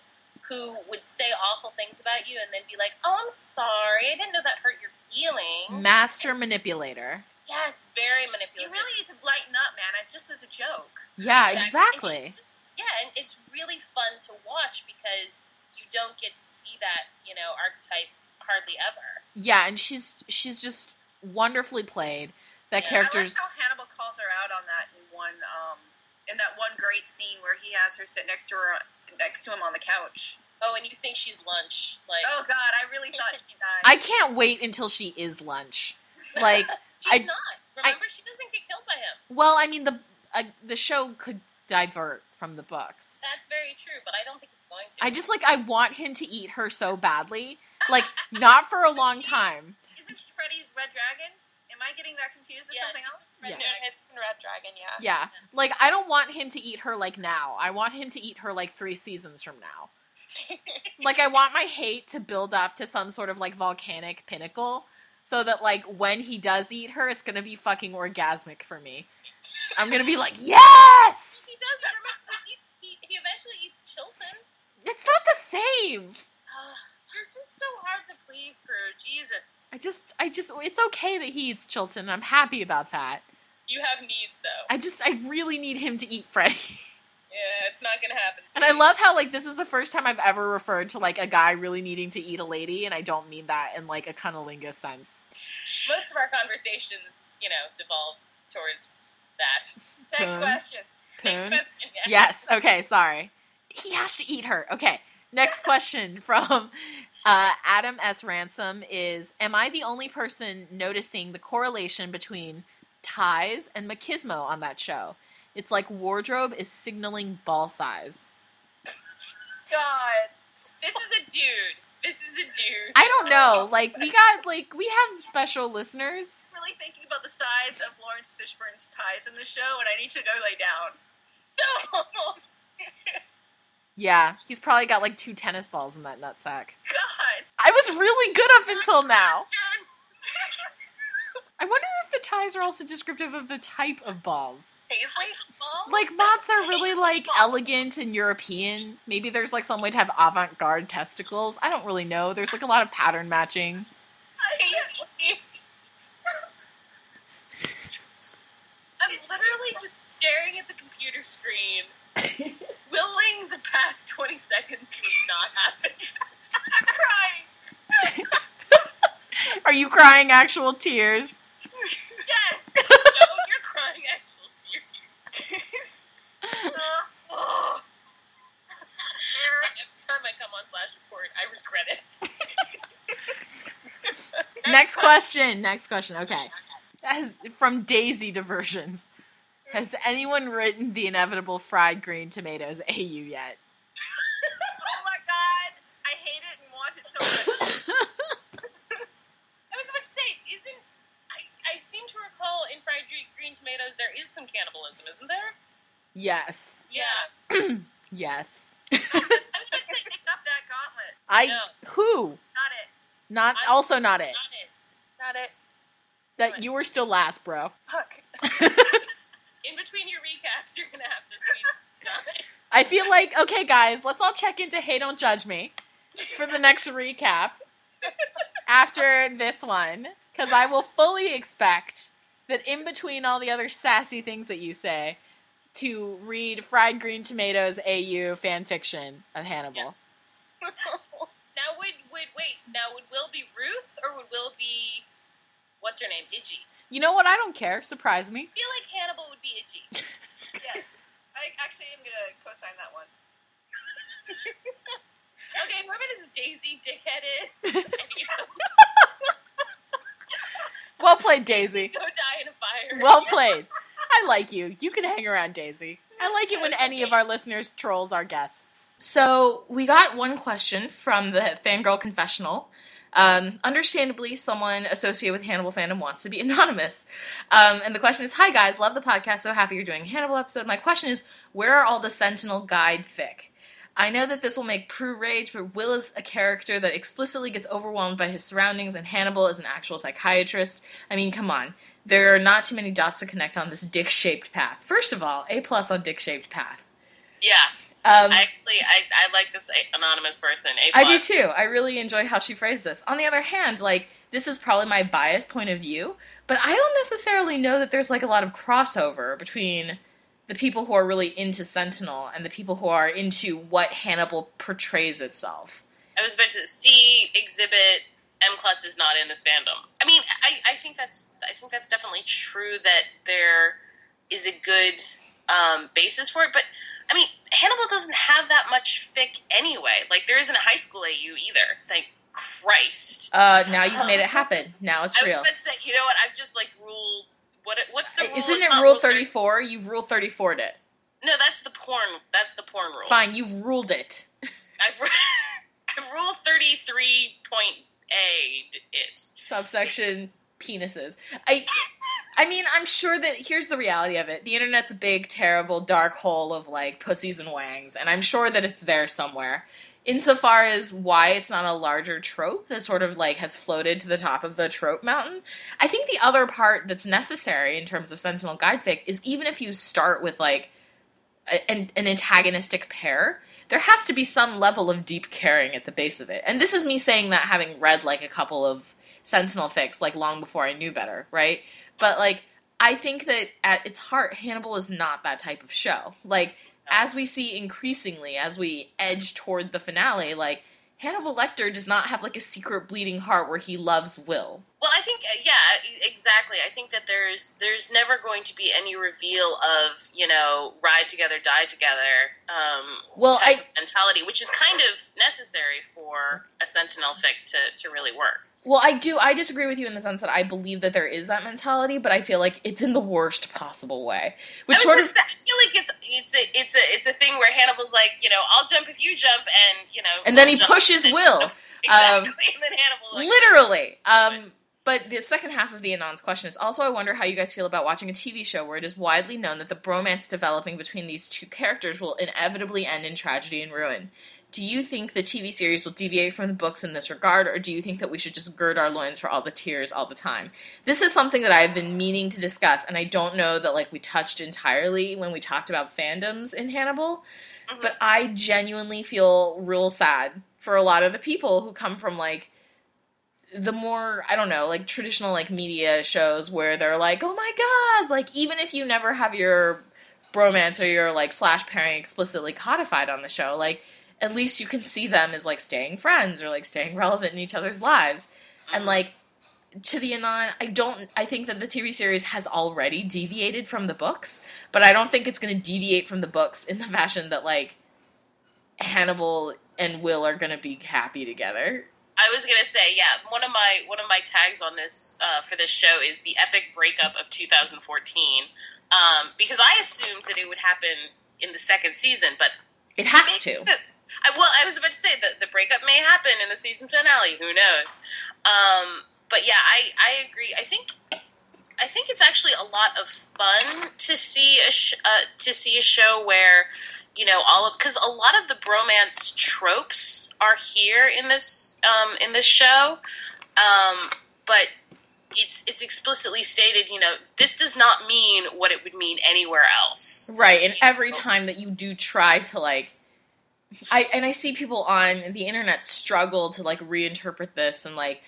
who would say awful things about you and then be like, "Oh, I'm sorry, I didn't know that hurt your feelings." Master manipulator. yes, very manipulative. You really need to lighten up, man. It just was a joke. Yeah, And exactly. she's just- yeah, and it's really fun to watch because you don't get to see that, you know, archetype hardly ever. Yeah, and she's she's just wonderfully played. That Yeah, character's I like how Hannibal calls her out on that in one, um, in that one great scene where he has her sit next to her, next to him on the couch. Oh, and you think she's lunch. Like, Oh God, I really thought she *laughs* died. I can't wait until she is lunch. *laughs* Like, she's I- not. Remember, she doesn't get killed by him. well, I mean the uh, the show could divert from the books. That's very true, but I don't think it's going to. I just like I want him to eat her so badly. Like not for a long time. Isn't she Freddie's Red Dragon? Am I getting that confused with yeah, something else? Red Yeah. Dragon. It's Red Dragon, yeah. Yeah. Like I don't want him to eat her like now. I want him to eat her like 3 seasons from now. *laughs* Like I want my hate to build up to some sort of like volcanic pinnacle so that like when he does eat her it's going to be fucking orgasmic for me. I'm going to be like, *laughs* "Yes!" He does. Remember, he, he, he eventually eats Chilton. It's not the same. Just so hard to please, Prue. Jesus. I just I just it's okay that he eats Chilton. I'm happy about that. You have needs, though. I just I really need him to eat Freddie. *laughs* Yeah, it's not gonna happen. And I love how like this is the first time I've ever referred to like a guy really needing to eat a lady, and I don't mean that in like a cunnilingus sense. most of our conversations, you know, devolve towards that. *laughs* Next Poon. question. Poon? Yeah. Yes. Okay. Sorry. He has to eat her. Okay. Next question from uh, Adam S. Ransom is: Am I the only person noticing the correlation between ties and machismo on that show? It's like wardrobe is signaling ball size. God. This is a dude. This is a dude. I don't know. *laughs* Like we got like we have special listeners. I'm really thinking about the size of Laurence Fishburne's ties in the show, and I need to go lay down. *laughs* Yeah, he's probably got like two tennis balls in that nutsack. God. I was really good up until now. I wonder if the ties are also descriptive of the type of balls. Paisley? Like moths are really like elegant and European. Maybe there's like some way to have avant-garde testicles. I don't really know. There's like a lot of pattern matching. Paisley. I'm literally just staring at the computer screen, *laughs* willing the past 20 seconds to not happen. I'm *laughs* crying. Are you crying actual tears? Yes. *laughs* No, you're crying actual tears. Uh, oh. Every time I come on slash report, I regret it. Next question. Next question. Okay. has from Daisy Diversions. Has anyone written the inevitable fried green tomatoes AU yet? *laughs* oh my god, I hate it and want it so much. *laughs* I was about to say, isn't I? I seem to recall in fried green, tomatoes there is some cannibalism, isn't there? yes. Yeah. *clears throat* Yes. I was about to say, *laughs* pick up that gauntlet. I No. who? Not it. Not I'm- also not it. Not it. Not it. That you were still last, bro. Fuck. In between your recaps, *laughs* you're gonna have to. I feel like okay, guys, let's all check into Hey Don't Judge Me for the next *laughs* recap after this one, because I will fully expect that in between all the other sassy things that you say, to read Fried Green Tomatoes AU fan fiction of Hannibal. *laughs* Now would would wait? Now would Will be Ruth or would Will be what's her name? Idgie. You know what? I don't care. Surprise me. I feel like Hannibal would be Idgie. *laughs* Yes. I actually am gonna co-sign that one. *laughs* Okay, whoever this Daisy dickhead is, *laughs* Well played, Daisy. go die in a fire. Well played. I like you. You can hang around, Daisy. I like it when any of our listeners trolls our guests. So we got one question from the fangirl confessional. Um, understandably, someone associated with Hannibal fandom wants to be anonymous. Um, and the question is, "Hi guys, love the podcast. So happy you're doing Hannibal episode. My question is, where are all the Sentinel guide fic? I know that this will make Prue rage, but Will is a character that explicitly gets overwhelmed by his surroundings, and Hannibal is an actual psychiatrist. I mean, come on. There are not too many dots to connect on this dick shaped path. First of all, A plus on dick shaped path. Yeah, Um, I actually I, I like this anonymous person. I do too. I really enjoy how she phrased this. On the other hand, like this is probably my biased point of view, but I don't necessarily know that there's like a lot of crossover between the people who are really into Sentinel and the people who are into what Hannibal portrays itself. I was about to see exhibit M Klutz is not in this fandom. I mean, I, I think that's I think that's definitely true that there is a good um, basis for it, but I mean, Hannibal doesn't have that much fic anyway. Like there isn't a high school AU either. Thank Christ. Uh, now you've made it *laughs* happen. Now it's I was real. about say, you know what? I've just like rule. What? What's the rule? Isn't it Rule Thirty Four? You've Rule Thirty Foured it. No, that's the porn. That's the porn rule. Fine, you've ruled it. *laughs* I've, *laughs* I've rule thirty three point A it. subsection penises. I I mean, I'm sure that here's the reality of it. The internet's a big, terrible, dark hole of like pussies and wangs, and I'm sure that it's there somewhere. Insofar as why it's not a larger trope that sort of like has floated to the top of the trope mountain, I think the other part that's necessary in terms of Sentinel Guide fic is even if you start with like an, an antagonistic pair, there has to be some level of deep caring at the base of it. And this is me saying that having read like a couple of Sentinel fix like long before I knew better, right? But like I think that at its heart Hannibal is not that type of show. Like as we see increasingly as we edge toward the finale, like Hannibal Lecter does not have like a secret bleeding heart where he loves Will. Well, I think uh, yeah, exactly. I think that there's there's never going to be any reveal of you know ride together, die together. Um, Well, type I- of mentality, which is kind of necessary for a Sentinel fic to to really work. Well, I do. I disagree with you in the sense that I believe that there is that mentality, but I feel like it's in the worst possible way. Which I, sort of say, I feel like it's it's a it's a it's a thing where Hannibal's like you know I'll jump if you jump, and you know, and then he pushes and- *laughs* Will. exactly, and then Hannibal like, Literally. *laughs* Um, but the second half of the Anon's question is also I wonder how you guys feel about watching a TV show where it is widely known that the bromance developing between these two characters will inevitably end in tragedy and ruin. Do you think the TV series will deviate from the books in this regard, or do you think that we should just gird our loins for all the tears all the time? This is something that I've been meaning to discuss, and I don't know that like we touched entirely when we talked about fandoms in Hannibal. Mhm. But I genuinely feel real sad for a lot of the people who come from like the more I don't know, like traditional like media shows where they're like, "Oh my god!" Like even if you never have your bromance or your like slash pairing explicitly codified on the show, like at least you can see them as like staying friends or like staying relevant in each other's lives. And like to the anon, I don't. I think that the TV series has already deviated from the books, but I don't think it's going to deviate from the books in the fashion that like Hannibal and Will are going to be happy together. I was gonna say, yeah, one of my one of my tags on this uh, for this show is the epic breakup of 2014, um, because I assumed that it would happen in the second season, but It has to. I, well, I was about to say that the breakup may happen in the season finale. Who knows? Um, but yeah, I, I agree. I think I think it's actually a lot of fun to see a sh- uh, to see a show where you know all of because a lot of the bromance tropes are here in this um, in this show, um, but it's it's explicitly stated. You know, this does not mean what it would mean anywhere else. Right, and every time that you do try to like I and I see people on the internet struggle to like reinterpret this and like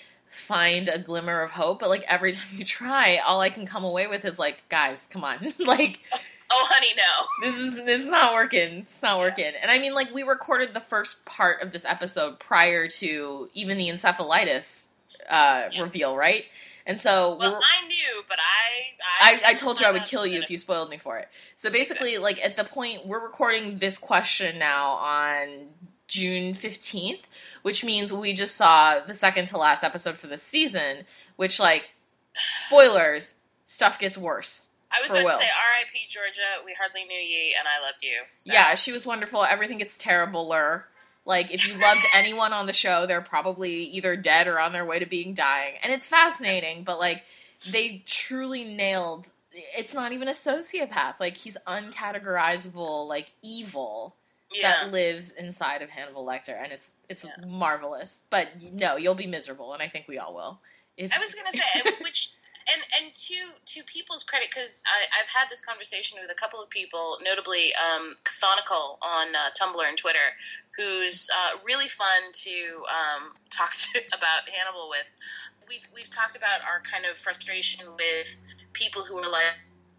find a glimmer of hope, but like every *laughs* time you try, all I can come away with is like, guys, come on. *laughs* like *laughs* Oh, honey, no. this is this is not working. It's not working. And I mean like we recorded the first part of this episode prior to even the encephalitis uh Yeah. reveal, right? And so we Well, were- I knew, but I I, I told you I would kill you if you spoiled me for it. So basically, like at the point we're recording this question now on June fifteenth, which means we just saw the second to last episode for this season. Which, like, spoilers, stuff gets worse. I was Will. to say R.I.P. Georgia. We hardly knew ye, and I loved you. So. Yeah, she was wonderful. Everything gets terribler. Like, if you loved *laughs* anyone on the show, they're probably either dead or on their way to being dying. And it's fascinating, but like, they truly nailed. It's not even a sociopath. Like, he's uncategorizable, like evil yeah. that lives inside of Hannibal Lecter, and it's it's Yeah. marvelous. But no, you'll be miserable, and I think we all will. If, I was gonna say, which, and and to to people's credit, because I've had this conversation with a couple of people, notably um, Cathonical on uh, Tumblr and Twitter, who's uh, really fun to um, *laughs* talk to about Hannibal with. We've we've talked about our kind of frustration with people who are like,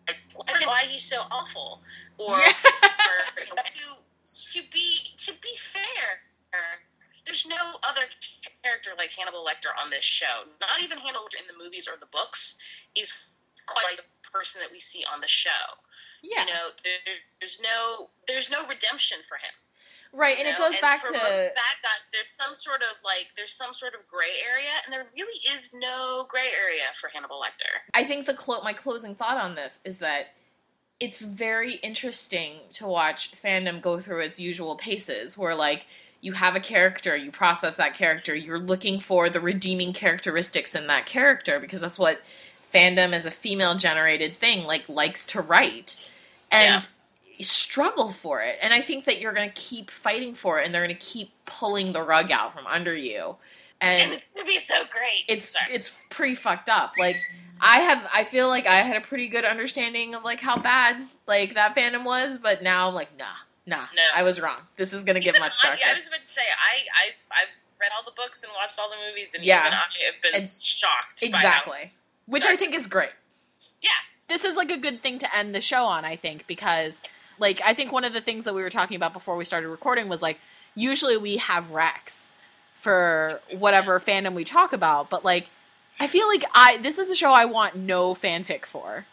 like why, why are you so awful, or, *laughs* or you know, to, to be to be fair. There's no other character like Hannibal Lecter on this show. Not even Hannibal Lecter in the movies or the books is quite like the person that we see on the show. yeah, You know, there, there's no there's no redemption for him. right, and you it know? goes back for to bad guys. There's some sort of like there's some sort of gray area, and there really is no gray area for Hannibal Lecter. I think the clo- my closing thought on this is that it's very interesting to watch fandom go through its usual paces where like you have a character, you process that character, you're looking for the redeeming characteristics in that character because that's what fandom as a female generated thing like likes to write. And you struggle for it. And I think that you're going to keep fighting for it and they're going to keep pulling the rug out from under you. And And it's gonna be so great. it's Sorry. it's pretty fucked up. Like I have I feel like I had a pretty good understanding of like how bad like that fandom was, but now I'm like nah, nah, No. I was wrong. This is gonna get Even much I, darker. I was about to say I I've I've read all the books and watched all the movies, and Yeah. even I have been And- shocked. exactly, which I think is great. Yeah. This is like a good thing to end the show on, I think, because like I think one of the things that we were talking about before we started recording was like usually we have recs for whatever fandom we talk about, but like I feel like I this is a show I want no fanfic for.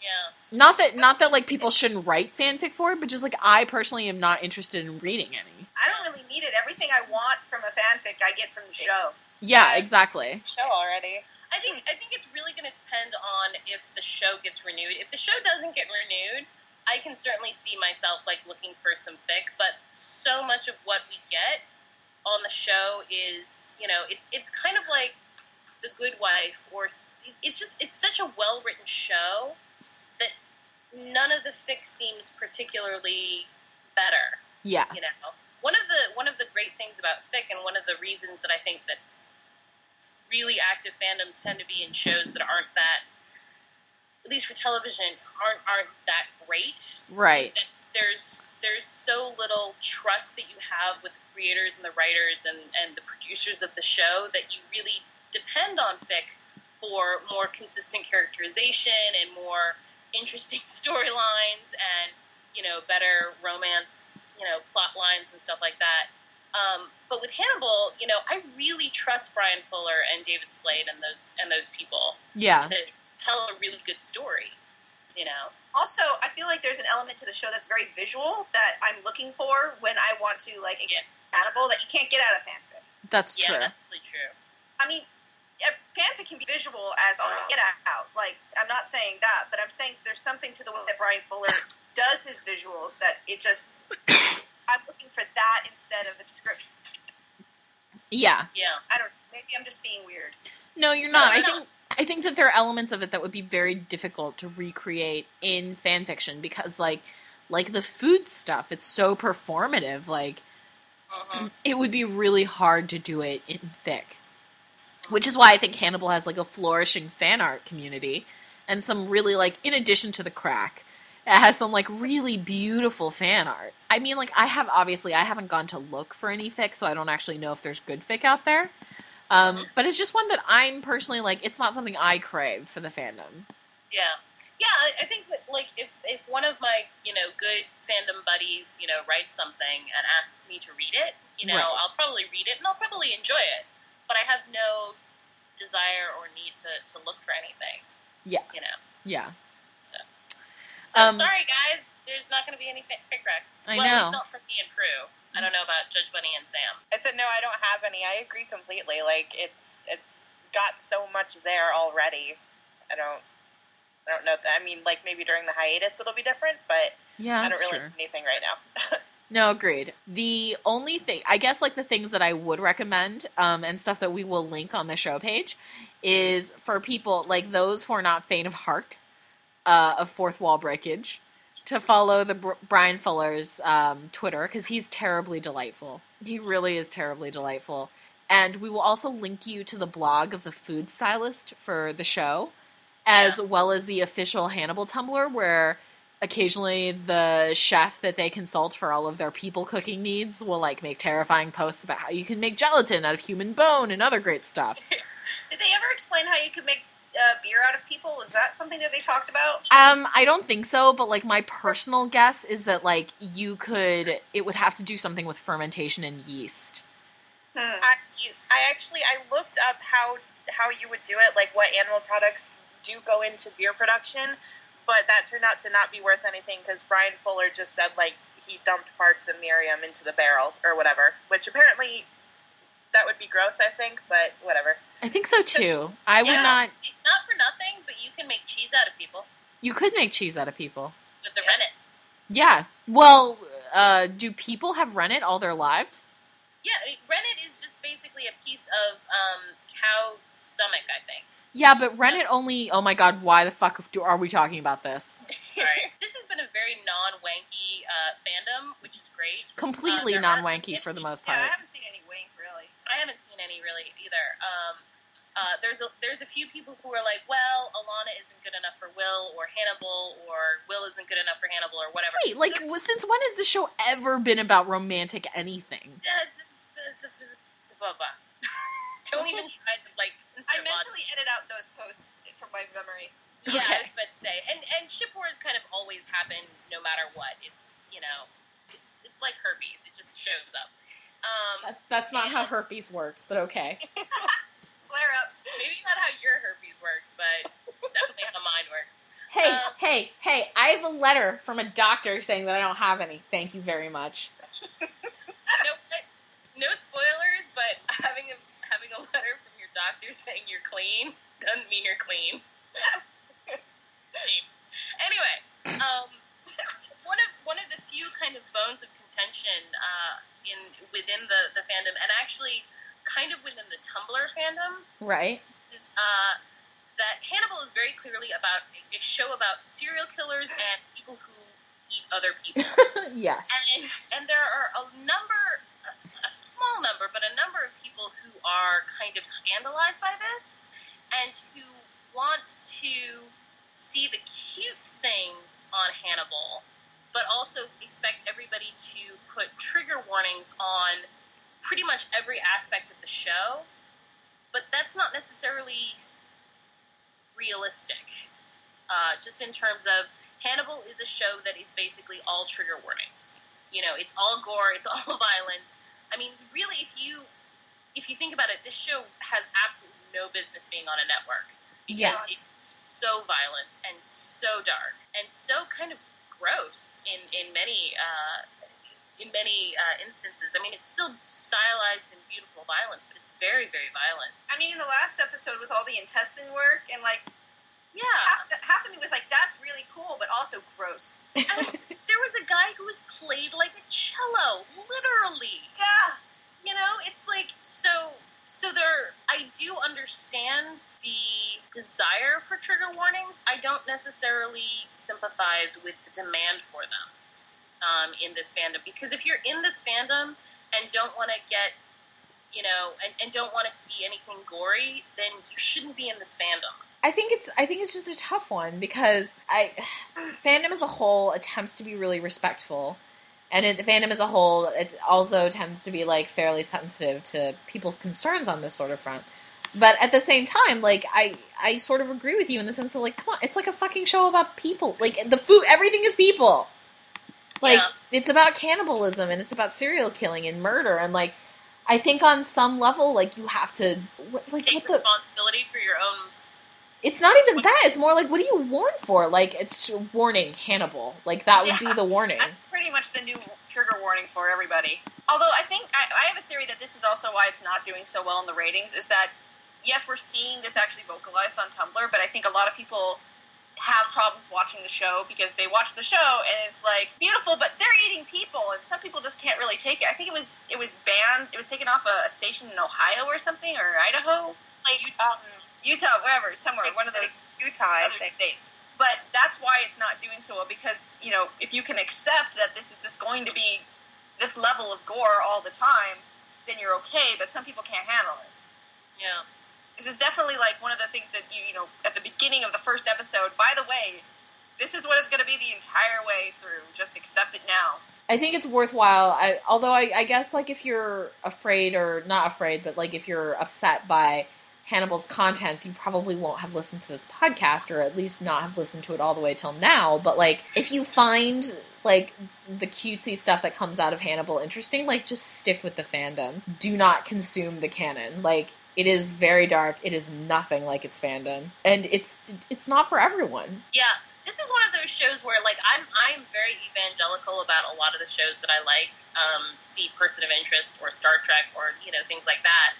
Yeah. Not that not that like people shouldn't write fanfic for it, but just like I personally am not interested in reading any. I don't really need it. Everything I want from a fanfic, I get from the show. Yeah, exactly. Show already. I think I think it's really going to depend on if the show gets renewed. If the show doesn't get renewed, I can certainly see myself like looking for some fic. But so much of what we get on the show is, you know, it's it's kind of like The Good Wife, or it's just it's such a well written show that none of the fic seems particularly better Yeah. you know one of the one of the great things about fic and one of the reasons that i think that really active fandoms tend to be in shows that aren't that at least for television aren't aren't that great Right. that there's there's so little trust that you have with the creators and the writers and, and the producers of the show that you really depend on fic for more consistent characterization and more interesting *laughs* storylines and you know better romance you know plot lines and stuff like that um, but with Hannibal, you know, I really trust Bryan Fuller and David Slade and those and those people Yeah. to tell a really good story. You know, Also, I feel like there's an element to the show that's very visual that I'm looking for when I want to like Yeah. Hannibal that you can't get out of fanfic. That's yeah, true. that's really true. I mean, a fanfic can be visual as all get out. Like, I'm not saying that, but I'm saying there's something to the way that Bryan Fuller does his visuals that it just. *coughs* I'm looking for that instead of a description. Yeah. Yeah. I don't. Maybe I'm just being weird. No, you're not. No, I no. think I think that there are elements of it that would be very difficult to recreate in fan fiction because like like the food stuff, it's so performative. Like hmm it would be really hard to do it in fic. Which is why I think Hannibal has like a flourishing fan art community and some really like in addition to the crack, it has some like really beautiful fan art. I mean like I have obviously I haven't gone to look for any fic, so I don't actually know if there's good fic out there. Um, but it's just one that I'm personally like it's not something I crave for the fandom. Yeah. Yeah, I, think that like if if one of my you know good fandom buddies you know writes something and asks me to read it, you know Right. I'll probably read it and I'll probably enjoy it, but I have no desire or need to to look for anything. Yeah. You know. Yeah. So. So Um, sorry guys, there's not going to be any fic fic recs. I well, know. It's not for me and Prue. I don't know about Judge Bunny and Sam. I said no, I don't have any. I agree completely. Like it's it's got so much there already. I don't I don't know. That, I mean, like maybe during the hiatus it'll be different, but Yeah, I don't really true. have anything right now. *laughs* No, agreed. The only thing, I guess, like the things that I would recommend, um, and stuff that we will link on the show page, is for people like those who are not faint of heart uh, of fourth wall breakage to follow the Br- Bryan Fuller's um, Twitter because he's terribly delightful. He really is terribly delightful. And we will also link you to the blog of the food stylist for the show, as well as the official Hannibal Tumblr, where occasionally the chef that they consult for all of their people cooking needs will like make terrifying posts about how you can make gelatin out of human bone and other great stuff. *laughs* Did they ever explain how you could make uh, beer out of people? Was that something that they talked about? Um, I don't think so, but like my personal guess is that like you could, it would have to do something with fermentation and yeast. Hmm. I, I actually I looked up how how you would do it, like what animal products do go into beer production, but that turned out to not be worth anything because Bryan Fuller just said like he dumped parts of Miriam into the barrel or whatever, which apparently that would be gross, I think, but whatever. I think so too. I would Yeah. not. Not for nothing, but you can make cheese out of people You could make cheese out of people. with the rennet. Yeah. Well, uh, do people have rennet all their lives? Yeah, rennet is just basically a piece of um, cow stomach, I think. Yeah, but rennet only. Oh my god, why the fuck do, are we talking about this? Sorry. this has been a very non-wanky uh, fandom, which is great. Completely Uh, non-wanky for the most Yeah, I part. haven't seen any wink really. I haven't seen any really either. Um, uh, there's a there's a few people who are like, well, Alana isn't good enough for Will, or Hannibal, or Will isn't good enough for Hannibal, or whatever. Wait, like, So- since when has the show ever been about romantic anything? Uh, it's- it's- it's- it's- it's- blah, blah. Don't even try to like. I mentally edit out those posts from my memory. Yeah, Okay. I was about to say, and and ship wars kind of always happen no matter what. It's you know, it's it's like herpes; it just shows up. Um, that's not how herpes works, but okay. *laughs* Flare up. maybe not how your herpes works, but definitely how mine works. Hey, Um, hey, hey! I have a letter from a doctor saying that I don't have any. Thank you very much. *laughs* No, no spoilers, but having a having a letter from your doctor saying you're clean doesn't mean you're clean. *laughs* anyway, um, one of one of the few kind of bones of contention uh, in within the the fandom, and actually kind of within the Tumblr fandom, Right? is uh, that Hannibal is very clearly about a show about serial killers and people who eat other people. *laughs* yes. and and there are a number, a, small number, but a number of people who are kind of scandalized by this, and who want to see the cute things on Hannibal, but also expect everybody to put trigger warnings on pretty much every aspect of the show. But that's not necessarily realistic. Uh, just in terms of Hannibal is a show that is basically all trigger warnings. You know, it's all gore, it's all *laughs* violence. I mean, really, if you if you think about it, this show has absolutely no business being on a network because Yes. it's so violent and so dark and so kind of gross in in many uh, in many uh, instances. I mean, it's still stylized and beautiful violence, but it's very, very violent. I mean, in the last episode with all the intestine work and like Yeah. half, the, half of me was like, "That's really cool," but also gross. *laughs* I mean, there was a guy who was played like a cello, literally. Yeah. You know, it's like so. So there, I do understand the desire for trigger warnings. I don't necessarily sympathize with the demand for them um, in this fandom because if you're in this fandom and don't want to get, you know, and, and don't want to see anything gory, then you shouldn't be in this fandom. I think it's I think it's just a tough one because I fandom as a whole attempts to be really respectful, and it, the fandom as a whole it also tends to be like fairly sensitive to people's concerns on this sort of front. But at the same time, like I I sort of agree with you in the sense that like come on, it's like a fucking show about people. Like the food, everything is people. Like Yeah. it's about cannibalism and it's about serial killing and murder and like I think on some level like you have to like Take what the responsibility for your own. It's not even that. It's more like, what do you warn for? Like, it's warning Hannibal. Like, that would be the warning. That's pretty much the new trigger warning for everybody. Although I think I, I have a theory that this is also why it's not doing so well in the ratings. Is that yes, we're seeing this actually vocalized on Tumblr, but I think a lot of people have problems watching the show because they watch the show and it's like beautiful, but they're eating people, and some people just can't really take it. I think it was it was banned. It was taken off a, a station in Ohio or something or Idaho, Like um, Utah, wherever, somewhere, one of those Utah, other states. But that's why it's not doing so well because you know if you can accept that this is just going to be this level of gore all the time, then you're okay. But some people can't handle it. Yeah. This is definitely like one of the things that you you know at the beginning of the first episode. By the way, this is what it's going to be the entire way through. Just accept it now. I think it's worthwhile. I, although I, I guess, like, if you're afraid or not afraid, but like if you're upset by Hannibal's contents, you probably won't have listened to this podcast, or at least not have listened to it all the way till now. But like, if you find like the cutesy stuff that comes out of Hannibal interesting, like, just stick with the fandom. Do not consume the canon. Like, it is very dark. It is nothing like its fandom, and it's it's not for everyone. Yeah, this is one of those shows where like I'm I'm very evangelical about a lot of the shows that I like. Um, see Person of Interest or Star Trek or you know things like that.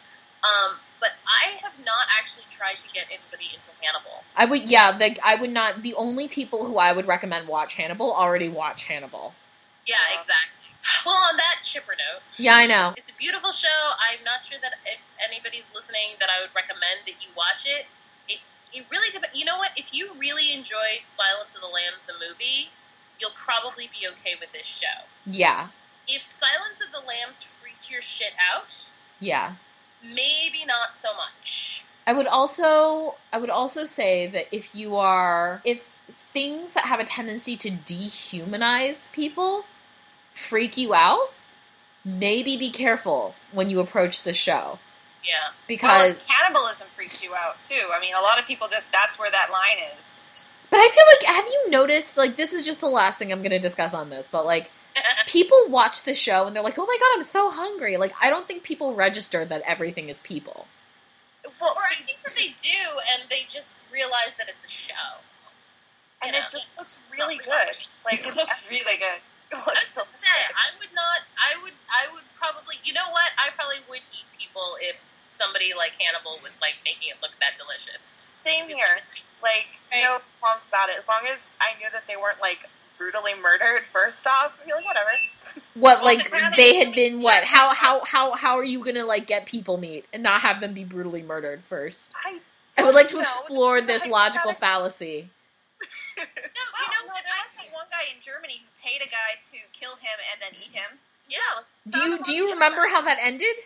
Um, but I have not actually tried to get anybody into Hannibal. I would, yeah, like I would not. The only people who I would recommend watch Hannibal already watch Hannibal. Yeah, Yeah. exactly. Well, on that chipper note, Yeah, I know. it's a beautiful show. I'm not sure that if anybody's listening that I would recommend that you watch it. It it really depends. You know what? If you really enjoyed Silence of the Lambs the movie, you'll probably be okay with this show. Yeah, If Silence of the Lambs freaked your shit out, yeah. Maybe not so much. I would also, I would also say that if you are, if things that have a tendency to dehumanize people freak you out, maybe be careful when you approach the show Yeah. because. well, cannibalism freaks you out too. I mean, a lot of people just that's where that line is. but I feel like, have you noticed? Like, this is just the last thing I'm going to discuss on this, but like. People watch the show and they're like, "Oh my god, I'm so hungry!" Like, I don't think people register that everything is people. Well, or I think that they do, and they just realize that it's a show. and you know. it just looks really Not good. Like It looks really good. *laughs* It I looks was say, I would not. I would. I would probably. You know what? I probably would eat people if somebody like Hannibal was like making it look that delicious. Same here. Like no qualms about it. As long as I knew that they weren't like brutally murdered first off, I'd be like whatever. What Well, like they had been what? How how how how are you gonna like get people meat and not have them be brutally murdered first? I, I would like to know. explore this Like, logical that- fallacy. *laughs* No, you know no, what? there I was that one guy in Germany who paid a guy to kill him and then eat him. Yeah. Do you do you remember how that ended?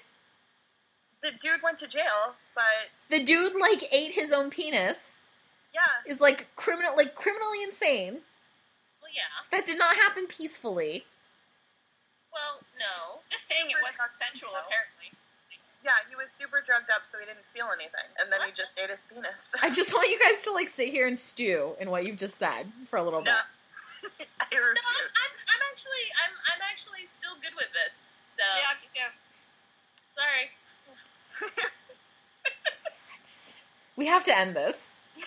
The dude went to jail, but The dude like ate his own penis. yeah, Is like criminal like criminally insane. Well, yeah. That did not happen peacefully. Well, no. Just saying it was consensual, apparently. yeah, he was super drugged up, so he didn't feel anything, and then he just ate his penis. I just want you guys to like sit here and stew in what you've just said for a little no, bit. *laughs* I no, I'm, I'm, I'm actually, I'm, I'm actually still good with this. So Yeah, me too. sorry. *laughs* We have to end this. *laughs*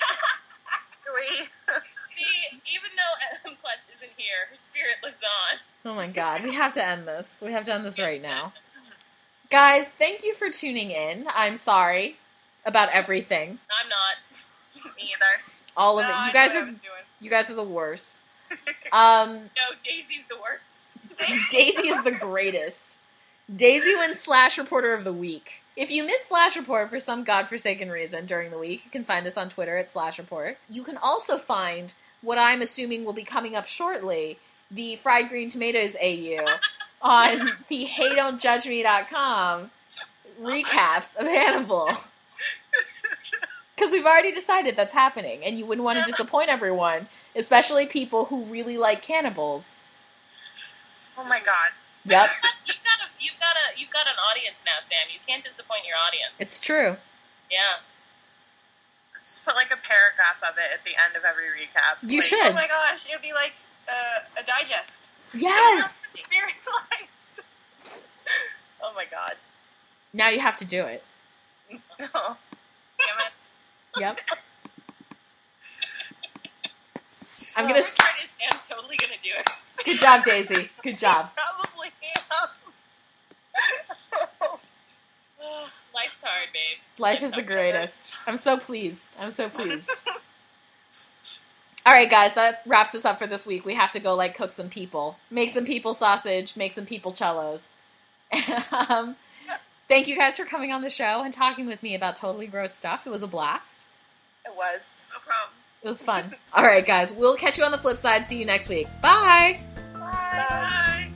we The, even though Klutz isn't here, her spirit lives on. Oh my god, we have to end this. We have to end this right now. *laughs* Guys, thank you for tuning in. I'm sorry about everything. I'm not. Me either. All of No, it. You knew guys are doing. you guys are the worst. *laughs* Um No, Daisy's the worst. Daisy is the greatest. Daisy wins Slash Reporter of the Week. If you miss Slash Report for some godforsaken reason during the week, you can find us on Twitter at Slash Report. You can also find what I'm assuming will be coming up shortly the Fried Green Tomatoes AU *laughs* on the HeyDon'tJudgeMe.com recaps of Hannibal. Because we've already decided that's happening, and you wouldn't want to disappoint everyone, especially people who really like cannibals. Oh my god. Yep, *laughs* you've got a, you've got a, you've got an audience now, Sam. You can't disappoint your audience. it's true. Yeah. Just put like a paragraph of it at the end of every recap. You Like, should. Oh my gosh, it would be like uh, a digest. Yes! *laughs* Serialized. *laughs* oh my god. Now you have to do it. No. Damn it. Yep. *laughs* I'm gonna. worst part is Sam's totally gonna do it. Good job, Daisy. Good job. Probably am. *laughs* Life's hard, babe. Life is the greatest. I'm so pleased. I'm so pleased. *laughs* All right, guys, that wraps us up for this week. We have to go like cook some people, make some people sausage, make some people cellos. *laughs* um, thank you guys for coming on the show and talking with me about totally gross stuff. It was a blast. it was. No problem. It was fun. All right, guys, we'll catch you on the flip side. See you next week. Bye. Bye.